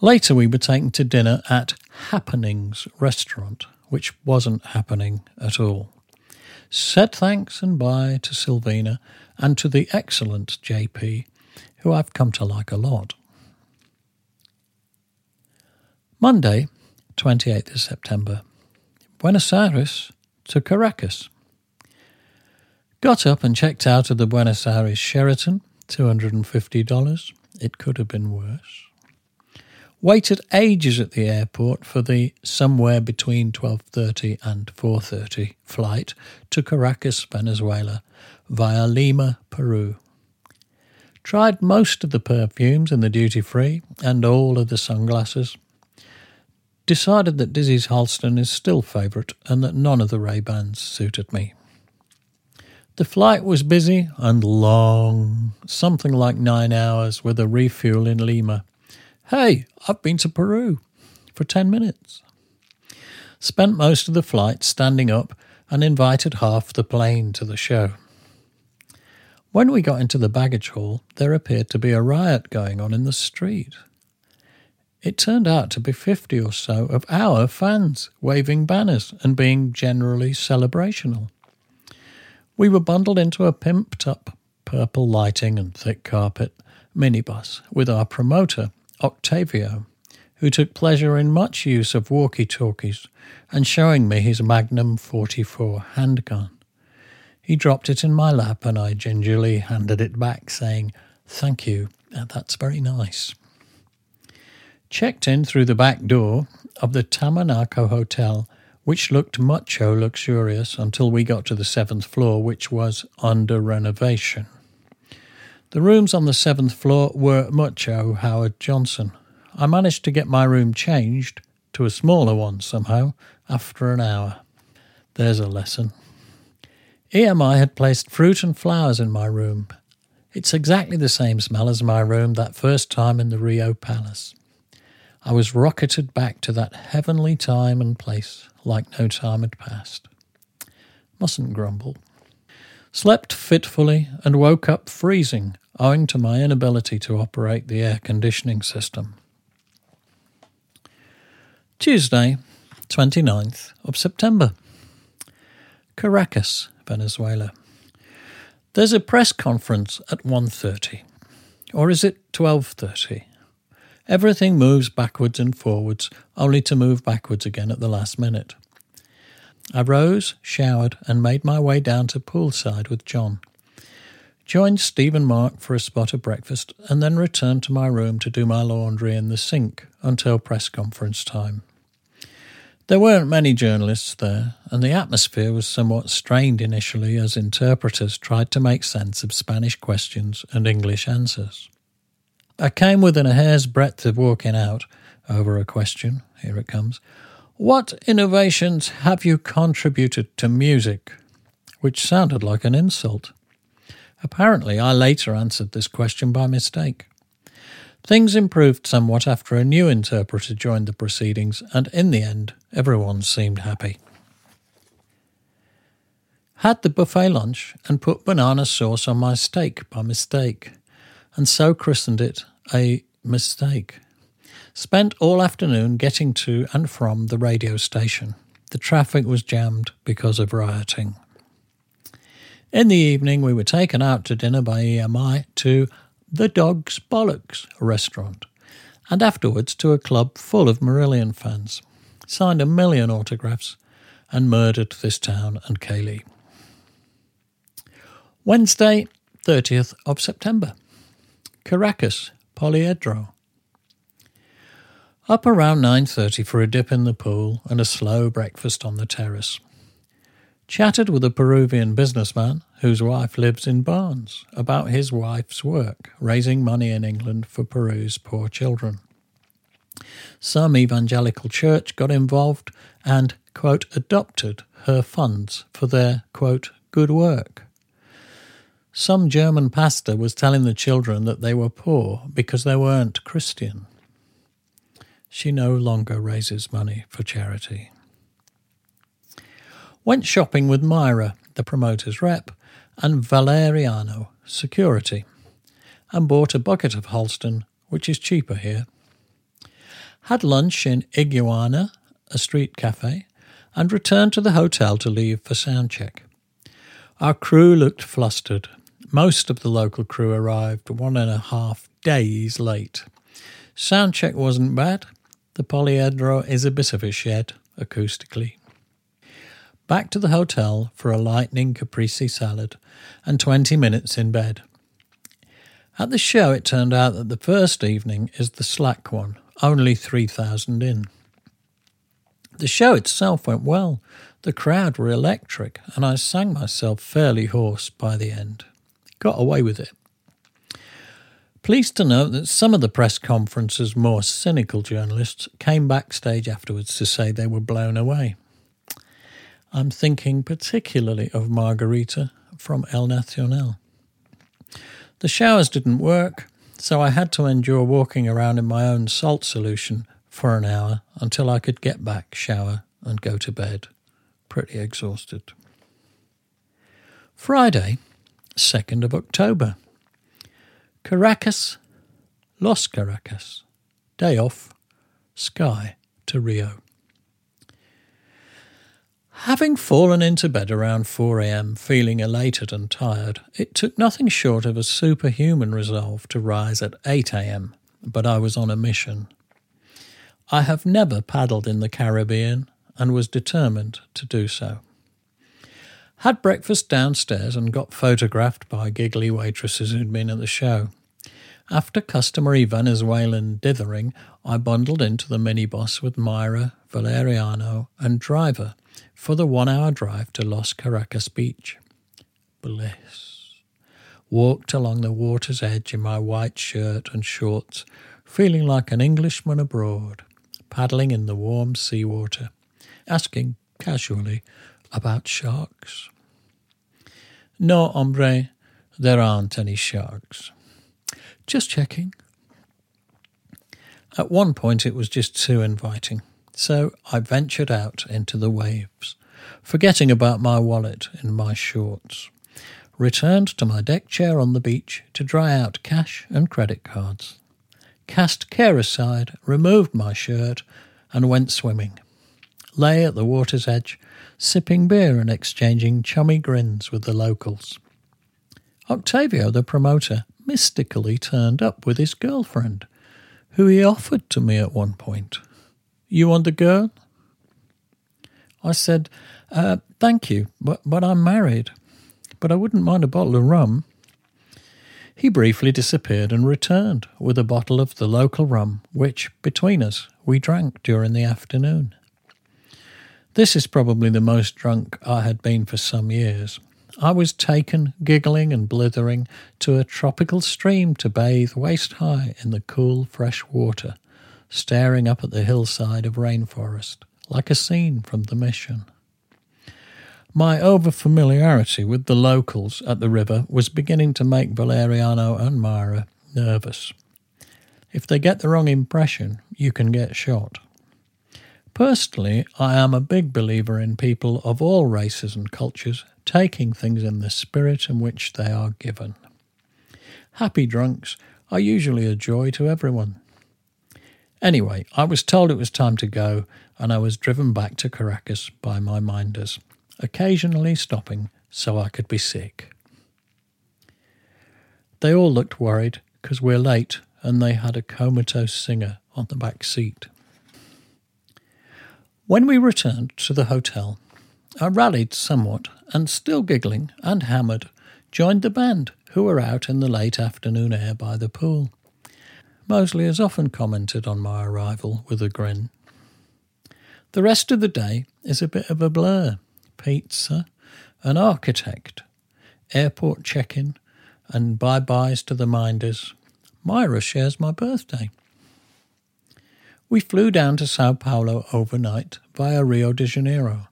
Later, we were taken to dinner at Happenings restaurant, which wasn't happening at all. Said thanks and bye to Sylvina and to the excellent JP, who I've come to like a lot. Monday, 28th of September. Buenos Aires to Caracas. Got up and checked out of the Buenos Aires Sheraton, $250. It could have been worse. Waited ages at the airport for the somewhere between 12:30 and 4:30 flight to Caracas, Venezuela via Lima, Peru. Tried most of the perfumes in the duty free and all of the sunglasses decided that Dizzy's Halston is still favourite and that none of the Ray-Bans suited me. The flight was busy and long, something like nine hours with a refuel in Lima. Hey, I've been to Peru for 10 minutes. Spent most of the flight standing up and invited half the plane to the show. When we got into the baggage hall, there appeared to be a riot going on in the street. It turned out to be 50 or so of our fans waving banners and being generally celebrational. We were bundled into a pimped up purple lighting and thick carpet minibus with our promoter, Octavio, who took pleasure in much use of walkie talkies and showing me his Magnum 44 handgun. He dropped it in my lap and I gingerly handed it back, saying, Thank you, that's very nice. Checked in through the back door of the Tamanaco Hotel, which looked mucho luxurious until we got to the seventh floor, which was under renovation. The rooms on the seventh floor were mucho Howard Johnson. I managed to get my room changed to a smaller one somehow after an hour. There's a lesson. EMI had placed fruit and flowers in my room. It's exactly the same smell as my room that first time in the Rio Palace. I was rocketed back to that heavenly time and place like no time had passed. Mustn't grumble. Slept fitfully and woke up freezing owing to my inability to operate the air conditioning system. Tuesday, 29th of September. Caracas, Venezuela. There's a press conference at 1:30 or is it 12:30? Everything moves backwards and forwards only to move backwards again at the last minute. I rose, showered, and made my way down to poolside with John. Joined Steve and Mark for a spot of breakfast, and then returned to my room to do my laundry in the sink until press conference time. There weren't many journalists there, and the atmosphere was somewhat strained initially as interpreters tried to make sense of Spanish questions and English answers. I came within a hair's breadth of walking out over a question. Here it comes. What innovations have you contributed to music? Which sounded like an insult. Apparently, I later answered this question by mistake. Things improved somewhat after a new interpreter joined the proceedings, and in the end, everyone seemed happy. Had the buffet lunch and put banana sauce on my steak by mistake, and so christened it a mistake. Spent all afternoon getting to and from the radio station. The traffic was jammed because of rioting. In the evening, we were taken out to dinner by EMI to the Dog's Bollocks restaurant, and afterwards to a club full of Marillion fans. Signed a million autographs and murdered this town and Kayleigh. Wednesday, 30th of September. Caracas, Poliedro. Up around 9:30 for a dip in the pool and a slow breakfast on the terrace. Chatted with a Peruvian businessman whose wife lives in Barnes about his wife's work raising money in England for Peru's poor children. Some evangelical church got involved and, quote, adopted her funds for their, quote, good work. Some German pastor was telling the children that they were poor because they weren't Christian. She no longer raises money for charity. Went shopping with Myra, the promoter's rep, and Valeriano, security, and bought a bucket of Halston, which is cheaper here. Had lunch in Iguana, a street cafe, and returned to the hotel to leave for sound check. Our crew looked flustered. Most of the local crew arrived one and a half days late. Sound check wasn't bad, the Poliedro is a bit of a shed, acoustically. Back to the hotel for a lightning caprese salad and 20 minutes in bed. At the show, it turned out that the first evening is the slack one, only 3,000 in. The show itself went well. The crowd were electric, and I sang myself fairly hoarse by the end. Got away with it. Pleased to note that some of the press conference's more cynical journalists came backstage afterwards to say they were blown away. I'm thinking particularly of Margarita from El Nacional. The showers didn't work, so I had to endure walking around in my own salt solution for an hour until I could get back, shower, and go to bed. Pretty exhausted. Friday, 2nd of October. Caracas, Los Caracas. Day off, Sky to Rio. Having fallen into bed around 4 a.m., feeling elated and tired, it took nothing short of a superhuman resolve to rise at 8 a.m., but I was on a mission. I have never paddled in the Caribbean and was determined to do so. Had breakfast downstairs and got photographed by giggly waitresses who'd been at the show. After customary Venezuelan dithering, I bundled into the minibus with Myra, Valeriano, and driver for the one hour drive to Los Caracas Beach. Bliss. Walked along the water's edge in my white shirt and shorts, feeling like an Englishman abroad, paddling in the warm seawater, asking casually about sharks. No, hombre, there aren't any sharks. Just checking. At one point, it was just too inviting, so I ventured out into the waves, forgetting about my wallet in my shorts. Returned to my deck chair on the beach to dry out cash and credit cards. Cast care aside, removed my shirt, and went swimming. Lay at the water's edge, sipping beer and exchanging chummy grins with the locals. Octavio, the promoter, mystically turned up with his girlfriend, who he offered to me at one point. You want the girl? I said, uh, Thank you, but, but I'm married. But I wouldn't mind a bottle of rum. He briefly disappeared and returned with a bottle of the local rum, which, between us, we drank during the afternoon. This is probably the most drunk I had been for some years. I was taken, giggling and blithering, to a tropical stream to bathe waist high in the cool, fresh water, staring up at the hillside of rainforest, like a scene from the mission. My overfamiliarity with the locals at the river was beginning to make Valeriano and Myra nervous. If they get the wrong impression, you can get shot. Personally, I am a big believer in people of all races and cultures taking things in the spirit in which they are given. Happy drunks are usually a joy to everyone. Anyway, I was told it was time to go, and I was driven back to Caracas by my minders, occasionally stopping so I could be sick. They all looked worried because we're late, and they had a comatose singer on the back seat. When we returned to the hotel, I rallied somewhat and, still giggling and hammered, joined the band, who were out in the late afternoon air by the pool. Mosley has often commented on my arrival with a grin. The rest of the day is a bit of a blur. Pizza, an architect, airport check in, and bye byes to the minders. Myra shares my birthday. We flew down to Sao Paulo overnight via Rio de Janeiro.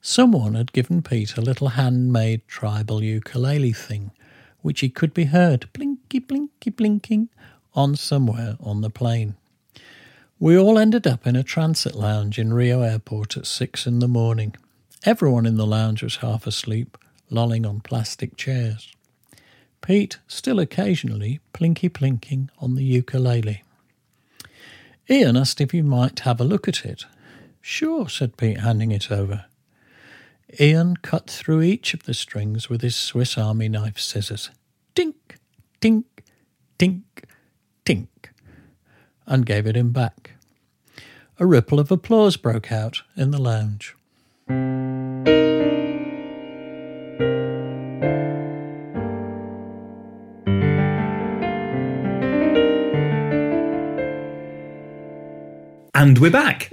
Someone had given Pete a little handmade tribal ukulele thing, which he could be heard blinky blinky blinking on somewhere on the plane. We all ended up in a transit lounge in Rio Airport at six in the morning. Everyone in the lounge was half asleep, lolling on plastic chairs. Pete still occasionally plinky plinking on the ukulele. Ian asked if he might have a look at it. Sure, said Pete, handing it over. Ian cut through each of the strings with his Swiss Army knife scissors. Tink, tink, tink, tink, and gave it him back. A ripple of applause broke out in the lounge. And we're back.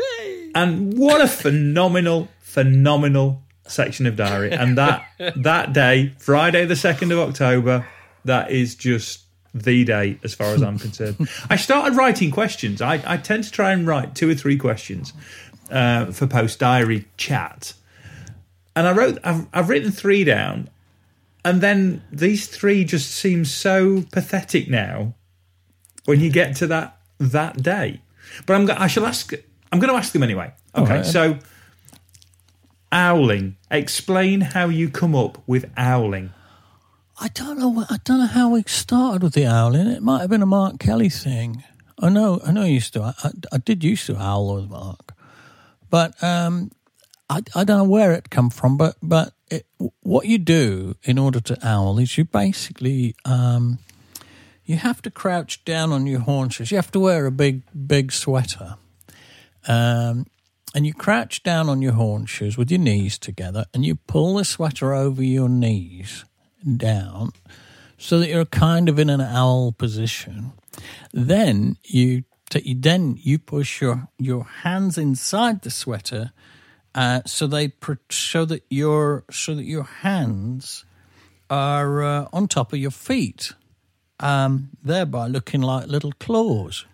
And what a phenomenal, phenomenal section of diary. And that that day, Friday the second of October, that is just the day as far as I'm concerned. I started writing questions. I, I tend to try and write two or three questions uh, for post diary chat. And I wrote I've, I've written three down, and then these three just seem so pathetic now when you get to that that day. But I'm I shall ask. I'm going to ask them anyway. Okay, right. so owling. Explain how you come up with owling. I don't know. I don't know how we started with the owling. It might have been a Mark Kelly thing. I know. I know. I used to. I, I, I did used to owl with Mark, but um, I, I don't know where it come from. But but it, what you do in order to owl is you basically um, you have to crouch down on your haunches. You have to wear a big big sweater, Um, and you crouch down on your haunches with your knees together and you pull the sweater over your knees down so that you're kind of in an owl position. Then you t- then you push your your hands inside the sweater uh, so they so that your so that your hands are uh, on top of your feet, um, thereby looking like little claws.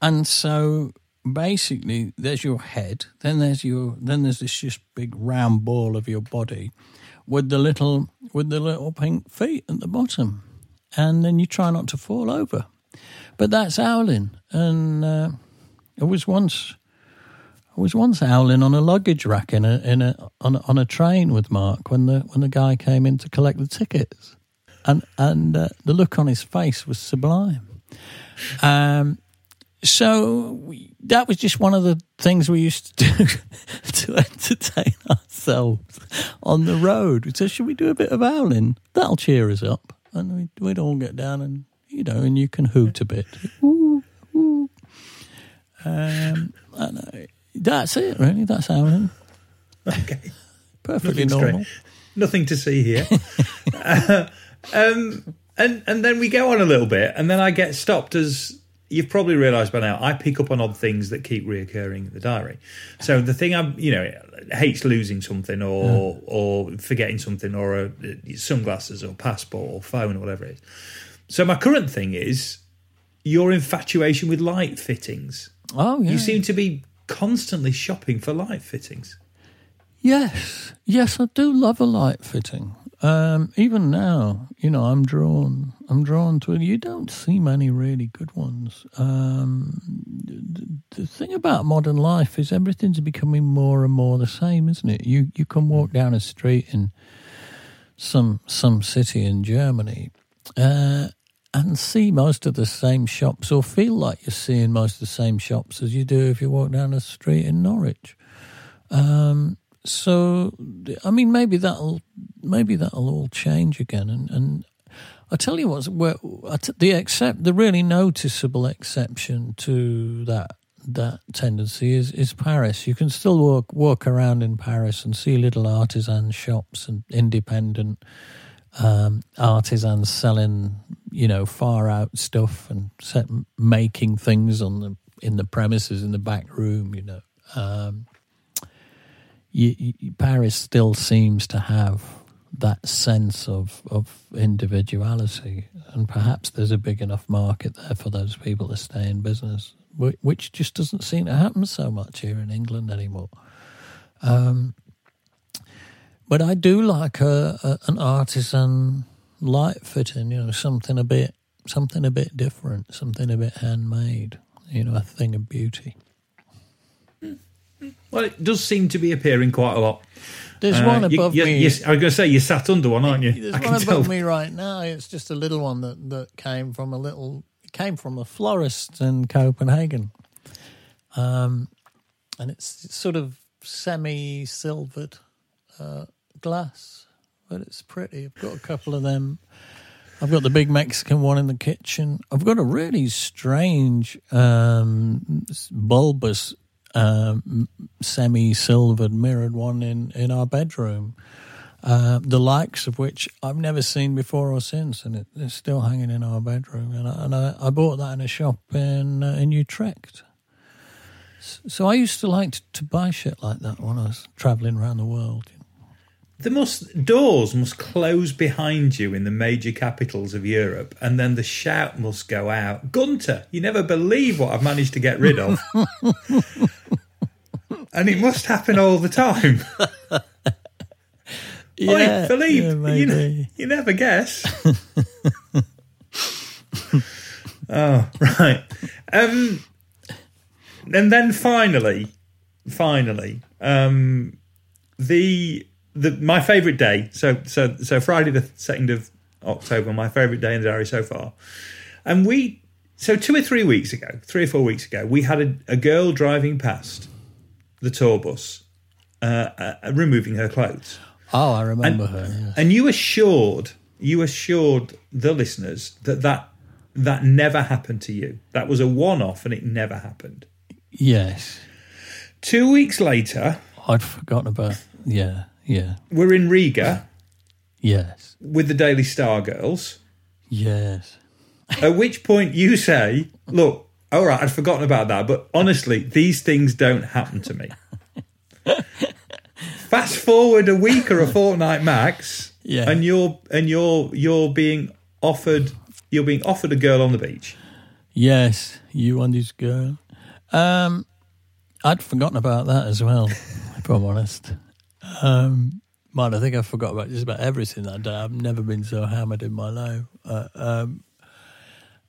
And so basically, there's your head, then there's your then there's this just big round ball of your body with the little with the little pink feet at the bottom, and then you try not to fall over. But that's owling, and uh, it was once. I was once owling on a luggage rack in a in a on a, on a train with Mark when the when the guy came in to collect the tickets, and and uh, the look on his face was sublime. Um, so we, that was just one of the things we used to do to entertain ourselves on the road. We said, "Should we do a bit of howling? That'll cheer us up." And we'd, we'd all get down and you know, and you can hoot a bit. Ooh, ooh. Um, and, uh, that's it, really. That's owling. Okay. Perfectly Nothing normal. strange. Nothing to see here. Um, and and then we go on a little bit, and then I get stopped as you've probably realised by now. I pick up on odd things that keep reoccurring in the diary. So the thing I'm, you know, hates losing something or or forgetting something or a, sunglasses or passport or phone or whatever it is. So my current thing is your infatuation with light fittings. Oh, yeah. You seem to be constantly shopping for light fittings. Yes, yes, I do love a light fitting. Um, even now, you know, I'm drawn. I'm drawn to it. You don't see many really good ones. Um, the, the thing about modern life is everything's becoming more and more the same, isn't it? You you can walk down a street in some some city in Germany. Uh, and see most of the same shops, or feel like you're seeing most of the same shops as you do if you walk down a street in Norwich. Um, so, I mean, maybe that'll maybe that'll all change again. And, and I tell you what's where, the except the really noticeable exception to that that tendency is is Paris. You can still walk walk around in Paris and see little artisan shops and independent um, artisans selling, you know, far out stuff and set, making things on the in the premises in the back room. You know, um, you, you, Paris still seems to have that sense of of individuality, and perhaps there's a big enough market there for those people to stay in business, which just doesn't seem to happen so much here in England anymore. Um, but I do like a, a an artisan light fitting, you know, something a bit something a bit different, something a bit handmade, you know, a thing of beauty. Well, it does seem to be appearing quite a lot. There's Uh, one above you- me. you- I was going to say you sat under one, aren't you? There's I one above tell. me right now. It's just a little one that, that came from a little it came from a florist in Copenhagen, um, and it's sort of semi silvered uh, glass, but it's pretty. I've got a couple of them. I've got the big Mexican one in the kitchen. I've got a really strange um, bulbous um, semi-silvered mirrored one in, in our bedroom, uh, the likes of which I've never seen before or since, and it, it's still hanging in our bedroom. And I, and I, I bought that in a shop in uh, in Utrecht. So I used to like to, to buy shit like that when I was traveling around the world. The must doors must close behind you in the major capitals of Europe, and then the shout must go out. Gunter, you never believe what I've managed to get rid of, and it must happen all the time. Oi, Philippe, yeah, you, ne- you never guess. oh, right. Um, and then finally, finally, um, the the my favourite day. So so so Friday the second of October, my favourite day in the diary so far. And we so two or three weeks ago, three or four weeks ago, we had a, a girl driving past the tour bus, uh, uh, removing her clothes. Oh, I remember her. Yes. And you assured you assured the listeners that that that never happened to you. That was a one off, and it never happened. Yes. Two weeks later, I'd forgotten about. Yeah, yeah, we're in Riga yes, with the Daily Star girls. yes. At which point you say, "Look, all right, I'd forgotten about that, but honestly, these things don't happen to me." Fast forward a week or a fortnight max, Yeah. and you're and you're you're being offered you're being offered a girl on the beach. Yes, you and this girl. Um, I'd forgotten about that as well, if I'm honest. Um, man, I think I forgot about just about everything that day. I've never been so hammered in my life. Uh, um,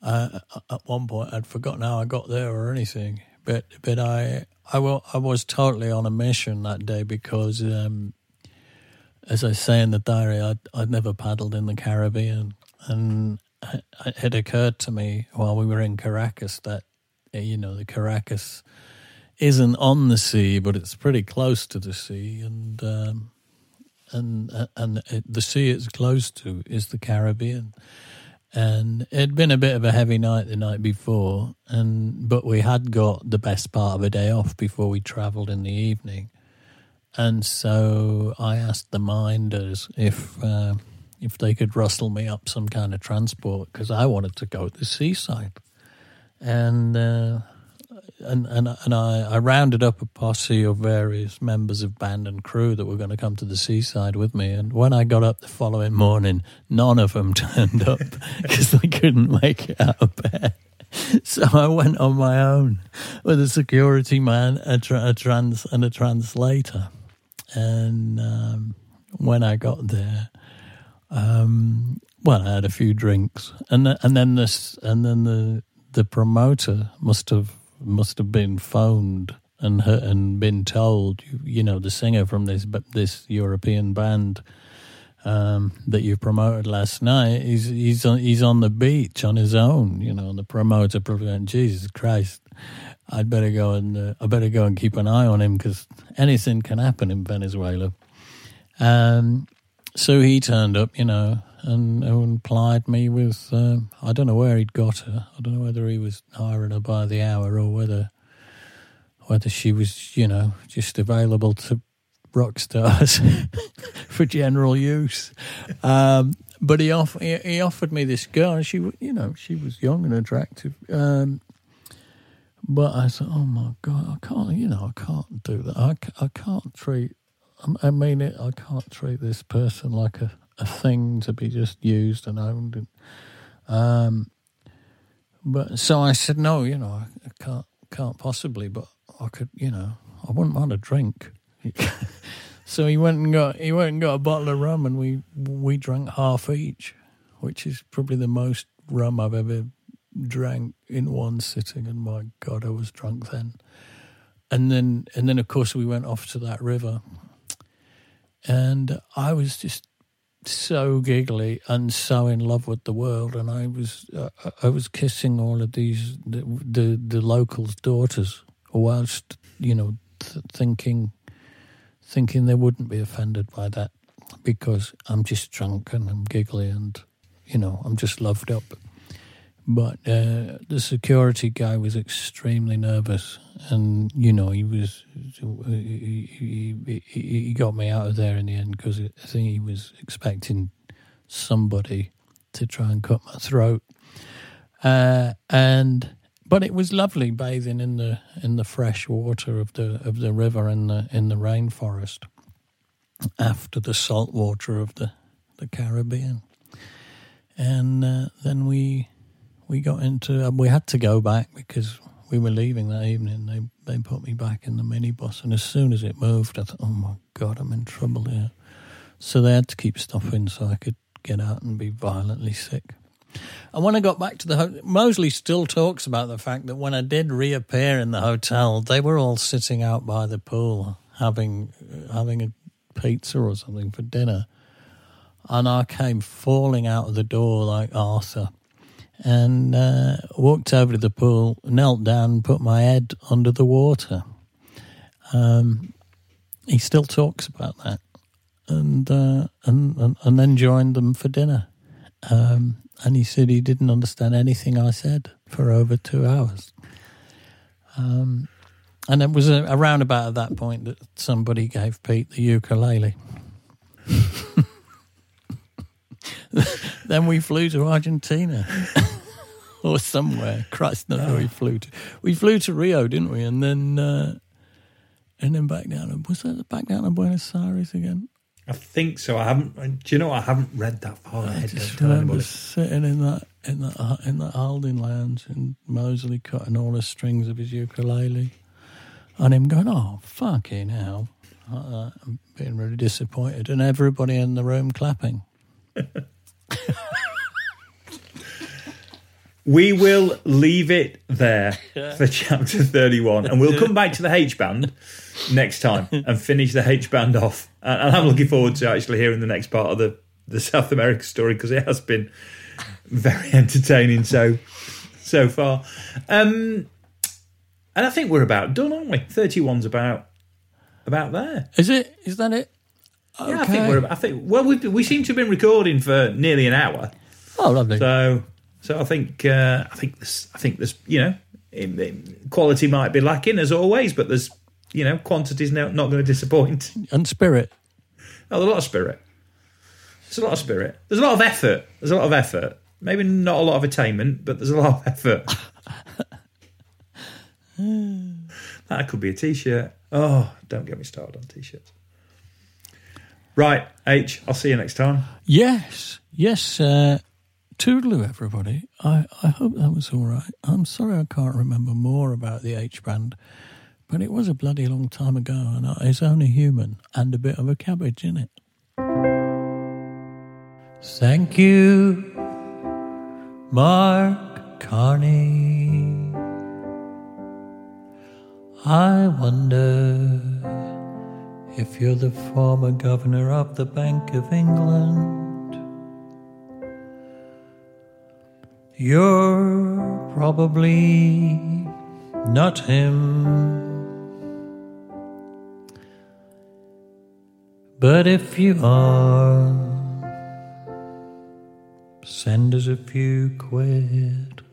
at one point, I'd forgotten how I got there or anything. But but I I, wa- I was totally on a mission that day because, um, as I say in the diary, I'd, I'd never paddled in the Caribbean, and it had occurred to me while we were in Caracas that you know the Caracas isn't on the sea, but it's pretty close to the sea, and um, and and the sea it's close to is the Caribbean. And it'd been a bit of a heavy night the night before, and but we had got the best part of a day off before we travelled in the evening, and so I asked the minders if uh, if they could rustle me up some kind of transport because I wanted to go to the seaside, and uh, and and and I, I rounded up a posse of various members of band and crew that were going to come to the seaside with me. And when I got up the following morning, none of them turned up because they couldn't make it out of bed. So I went on my own with a security man, a, tra- a trans, and a translator. And um, when I got there, um, well, I had a few drinks, and and then this, and then the the promoter must have must have been phoned and and been told, you, you know, the singer from this this European band um, that you promoted last night, he's he's on, he's on the beach on his own, you know, and the promoter probably went, Jesus Christ. I'd better go and uh, I better go and keep an eye on him because anything can happen in Venezuela. Um, so he turned up, you know, and, and plied me with. Uh, I don't know where he'd got her. I don't know whether he was hiring her by the hour or whether whether she was, you know, just available to rock stars for general use. Um, but he, off, he he offered me this girl, and she, you know, she was young and attractive. Um, but I said, oh my god, I can't, you know, I can't do that. I, I can't treat. I mean it. I can't treat this person like a, a thing to be just used and owned. And, um, but so I said, no, you know, I, I can't, can't possibly. But I could, you know, I wouldn't mind a drink. so he went and got he went and got a bottle of rum, and we we drank half each, which is probably the most rum I've ever drank in one sitting. And my God, I was drunk then. And then and then of course we went off to that river, and I was just so giggly and so in love with the world, and I was uh, I was kissing all of these the the, the locals' daughters whilst you know th- thinking thinking they wouldn't be offended by that because I'm just drunk and I'm giggly and you know I'm just loved up. But uh, the security guy was extremely nervous, and you know he was he, he, he, got me out of there in the end because I think he was expecting somebody to try and cut my throat. Uh, and but it was lovely bathing in the in the fresh water of the of the river in the in the rainforest after the salt water of the the Caribbean. And uh, then we we got into we had to go back because we were leaving that evening. They they put me back in the minibus, and as soon as it moved, I thought, "Oh my god, I'm in trouble here." So they had to keep stopping so I could get out and be violently sick. And when I got back to the hotel, Mosley still talks about the fact that when I did reappear in the hotel, they were all sitting out by the pool having having a pizza or something for dinner, and I came falling out of the door like Arthur, and uh, walked over to the pool, knelt down, put my head under the water. Um, he still talks about that, and uh, and, and and then joined them for dinner. Um, and he said he didn't understand anything I said for over two hours. Um, And it was around about at that point that somebody gave Pete the ukulele. Then we flew to Argentina or somewhere. Christ knows where we flew to. We flew to Rio, didn't we? And then uh, and then back down. Was that back down to Buenos Aires again? I think so. I haven't. Do you know? I haven't read that far I ahead. just remember sitting in that in that in that holding lounge and Mosley cutting all the strings of his ukulele, and him going, "Oh fucking hell!" and being really disappointed, and everybody in the room clapping. We will leave it there for chapter 31 and we'll come back to the H band next time and finish the H band off. And I'm looking forward to actually hearing the next part of the, the South America story because it has been very entertaining so so far. Um, and I think we're about done, aren't we? 31's about about there. Is it? Is that it? Yeah, I think we're. I think. Well, we we seem to have been recording for nearly an hour. Oh, lovely. So, so I think uh, I think this I think this you know in, in- quality might be lacking as always, but there's you know quantity's now not going to disappoint. and spirit. Oh, there's a lot of spirit. There's a lot of spirit. There's a lot of effort. There's a lot of effort. Maybe not a lot of attainment, but there's a lot of effort. that could be a t-shirt. Oh, don't get me started on t-shirts. Right, H. I'll see you next time. Yes, yes. Uh, toodaloo, everybody. I, I hope that was all right. I'm sorry I can't remember more about the H band, but it was a bloody long time ago, and it's only human and a bit of a cabbage in it. Thank you, Mark Carney. I wonder if you're the former governor of the Bank of England. You're probably not him. But if you are, send us a few quid.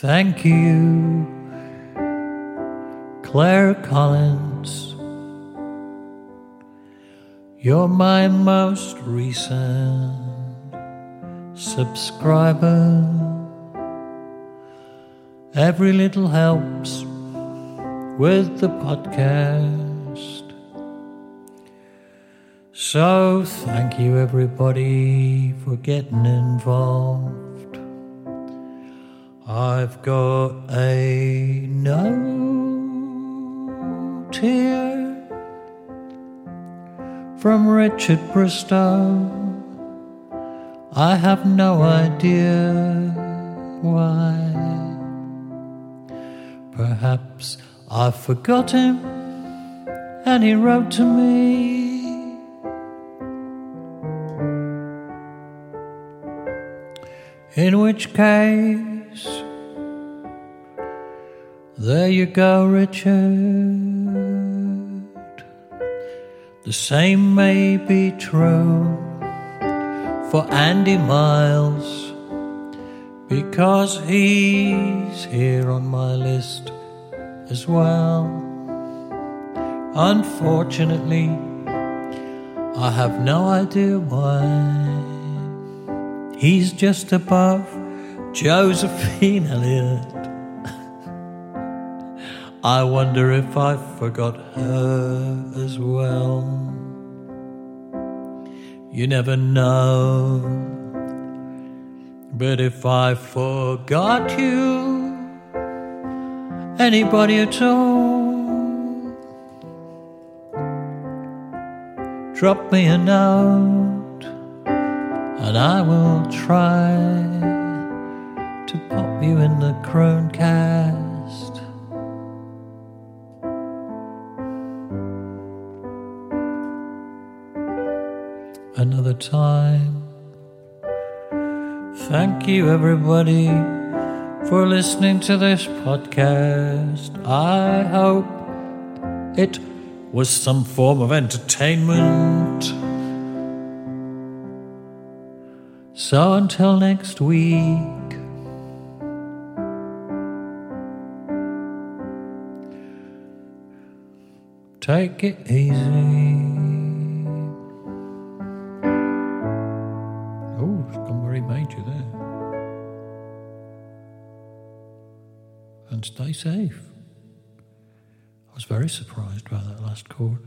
Thank you, Claire Collins. You're my most recent subscriber. Every little helps with the podcast. So, thank you, everybody, for getting involved. I've got a note here from Richard Bristow. I have no idea why. Perhaps I forgot him and he wrote to me. In which case, there you go, Richard. The same may be true for Andy Miles because he's here on my list as well. Unfortunately, I have no idea why. He's just above Josephine Elliott. I wonder if I forgot her as well. You never know. But if I forgot you, anybody at all, drop me a note and I will try you in the Cronecast. Another time. Thank you, everybody, for listening to this podcast. I hope it was some form of entertainment. So until next week. Take it easy. Oh, it's gone very major there. And stay safe. I was very surprised by that last chord.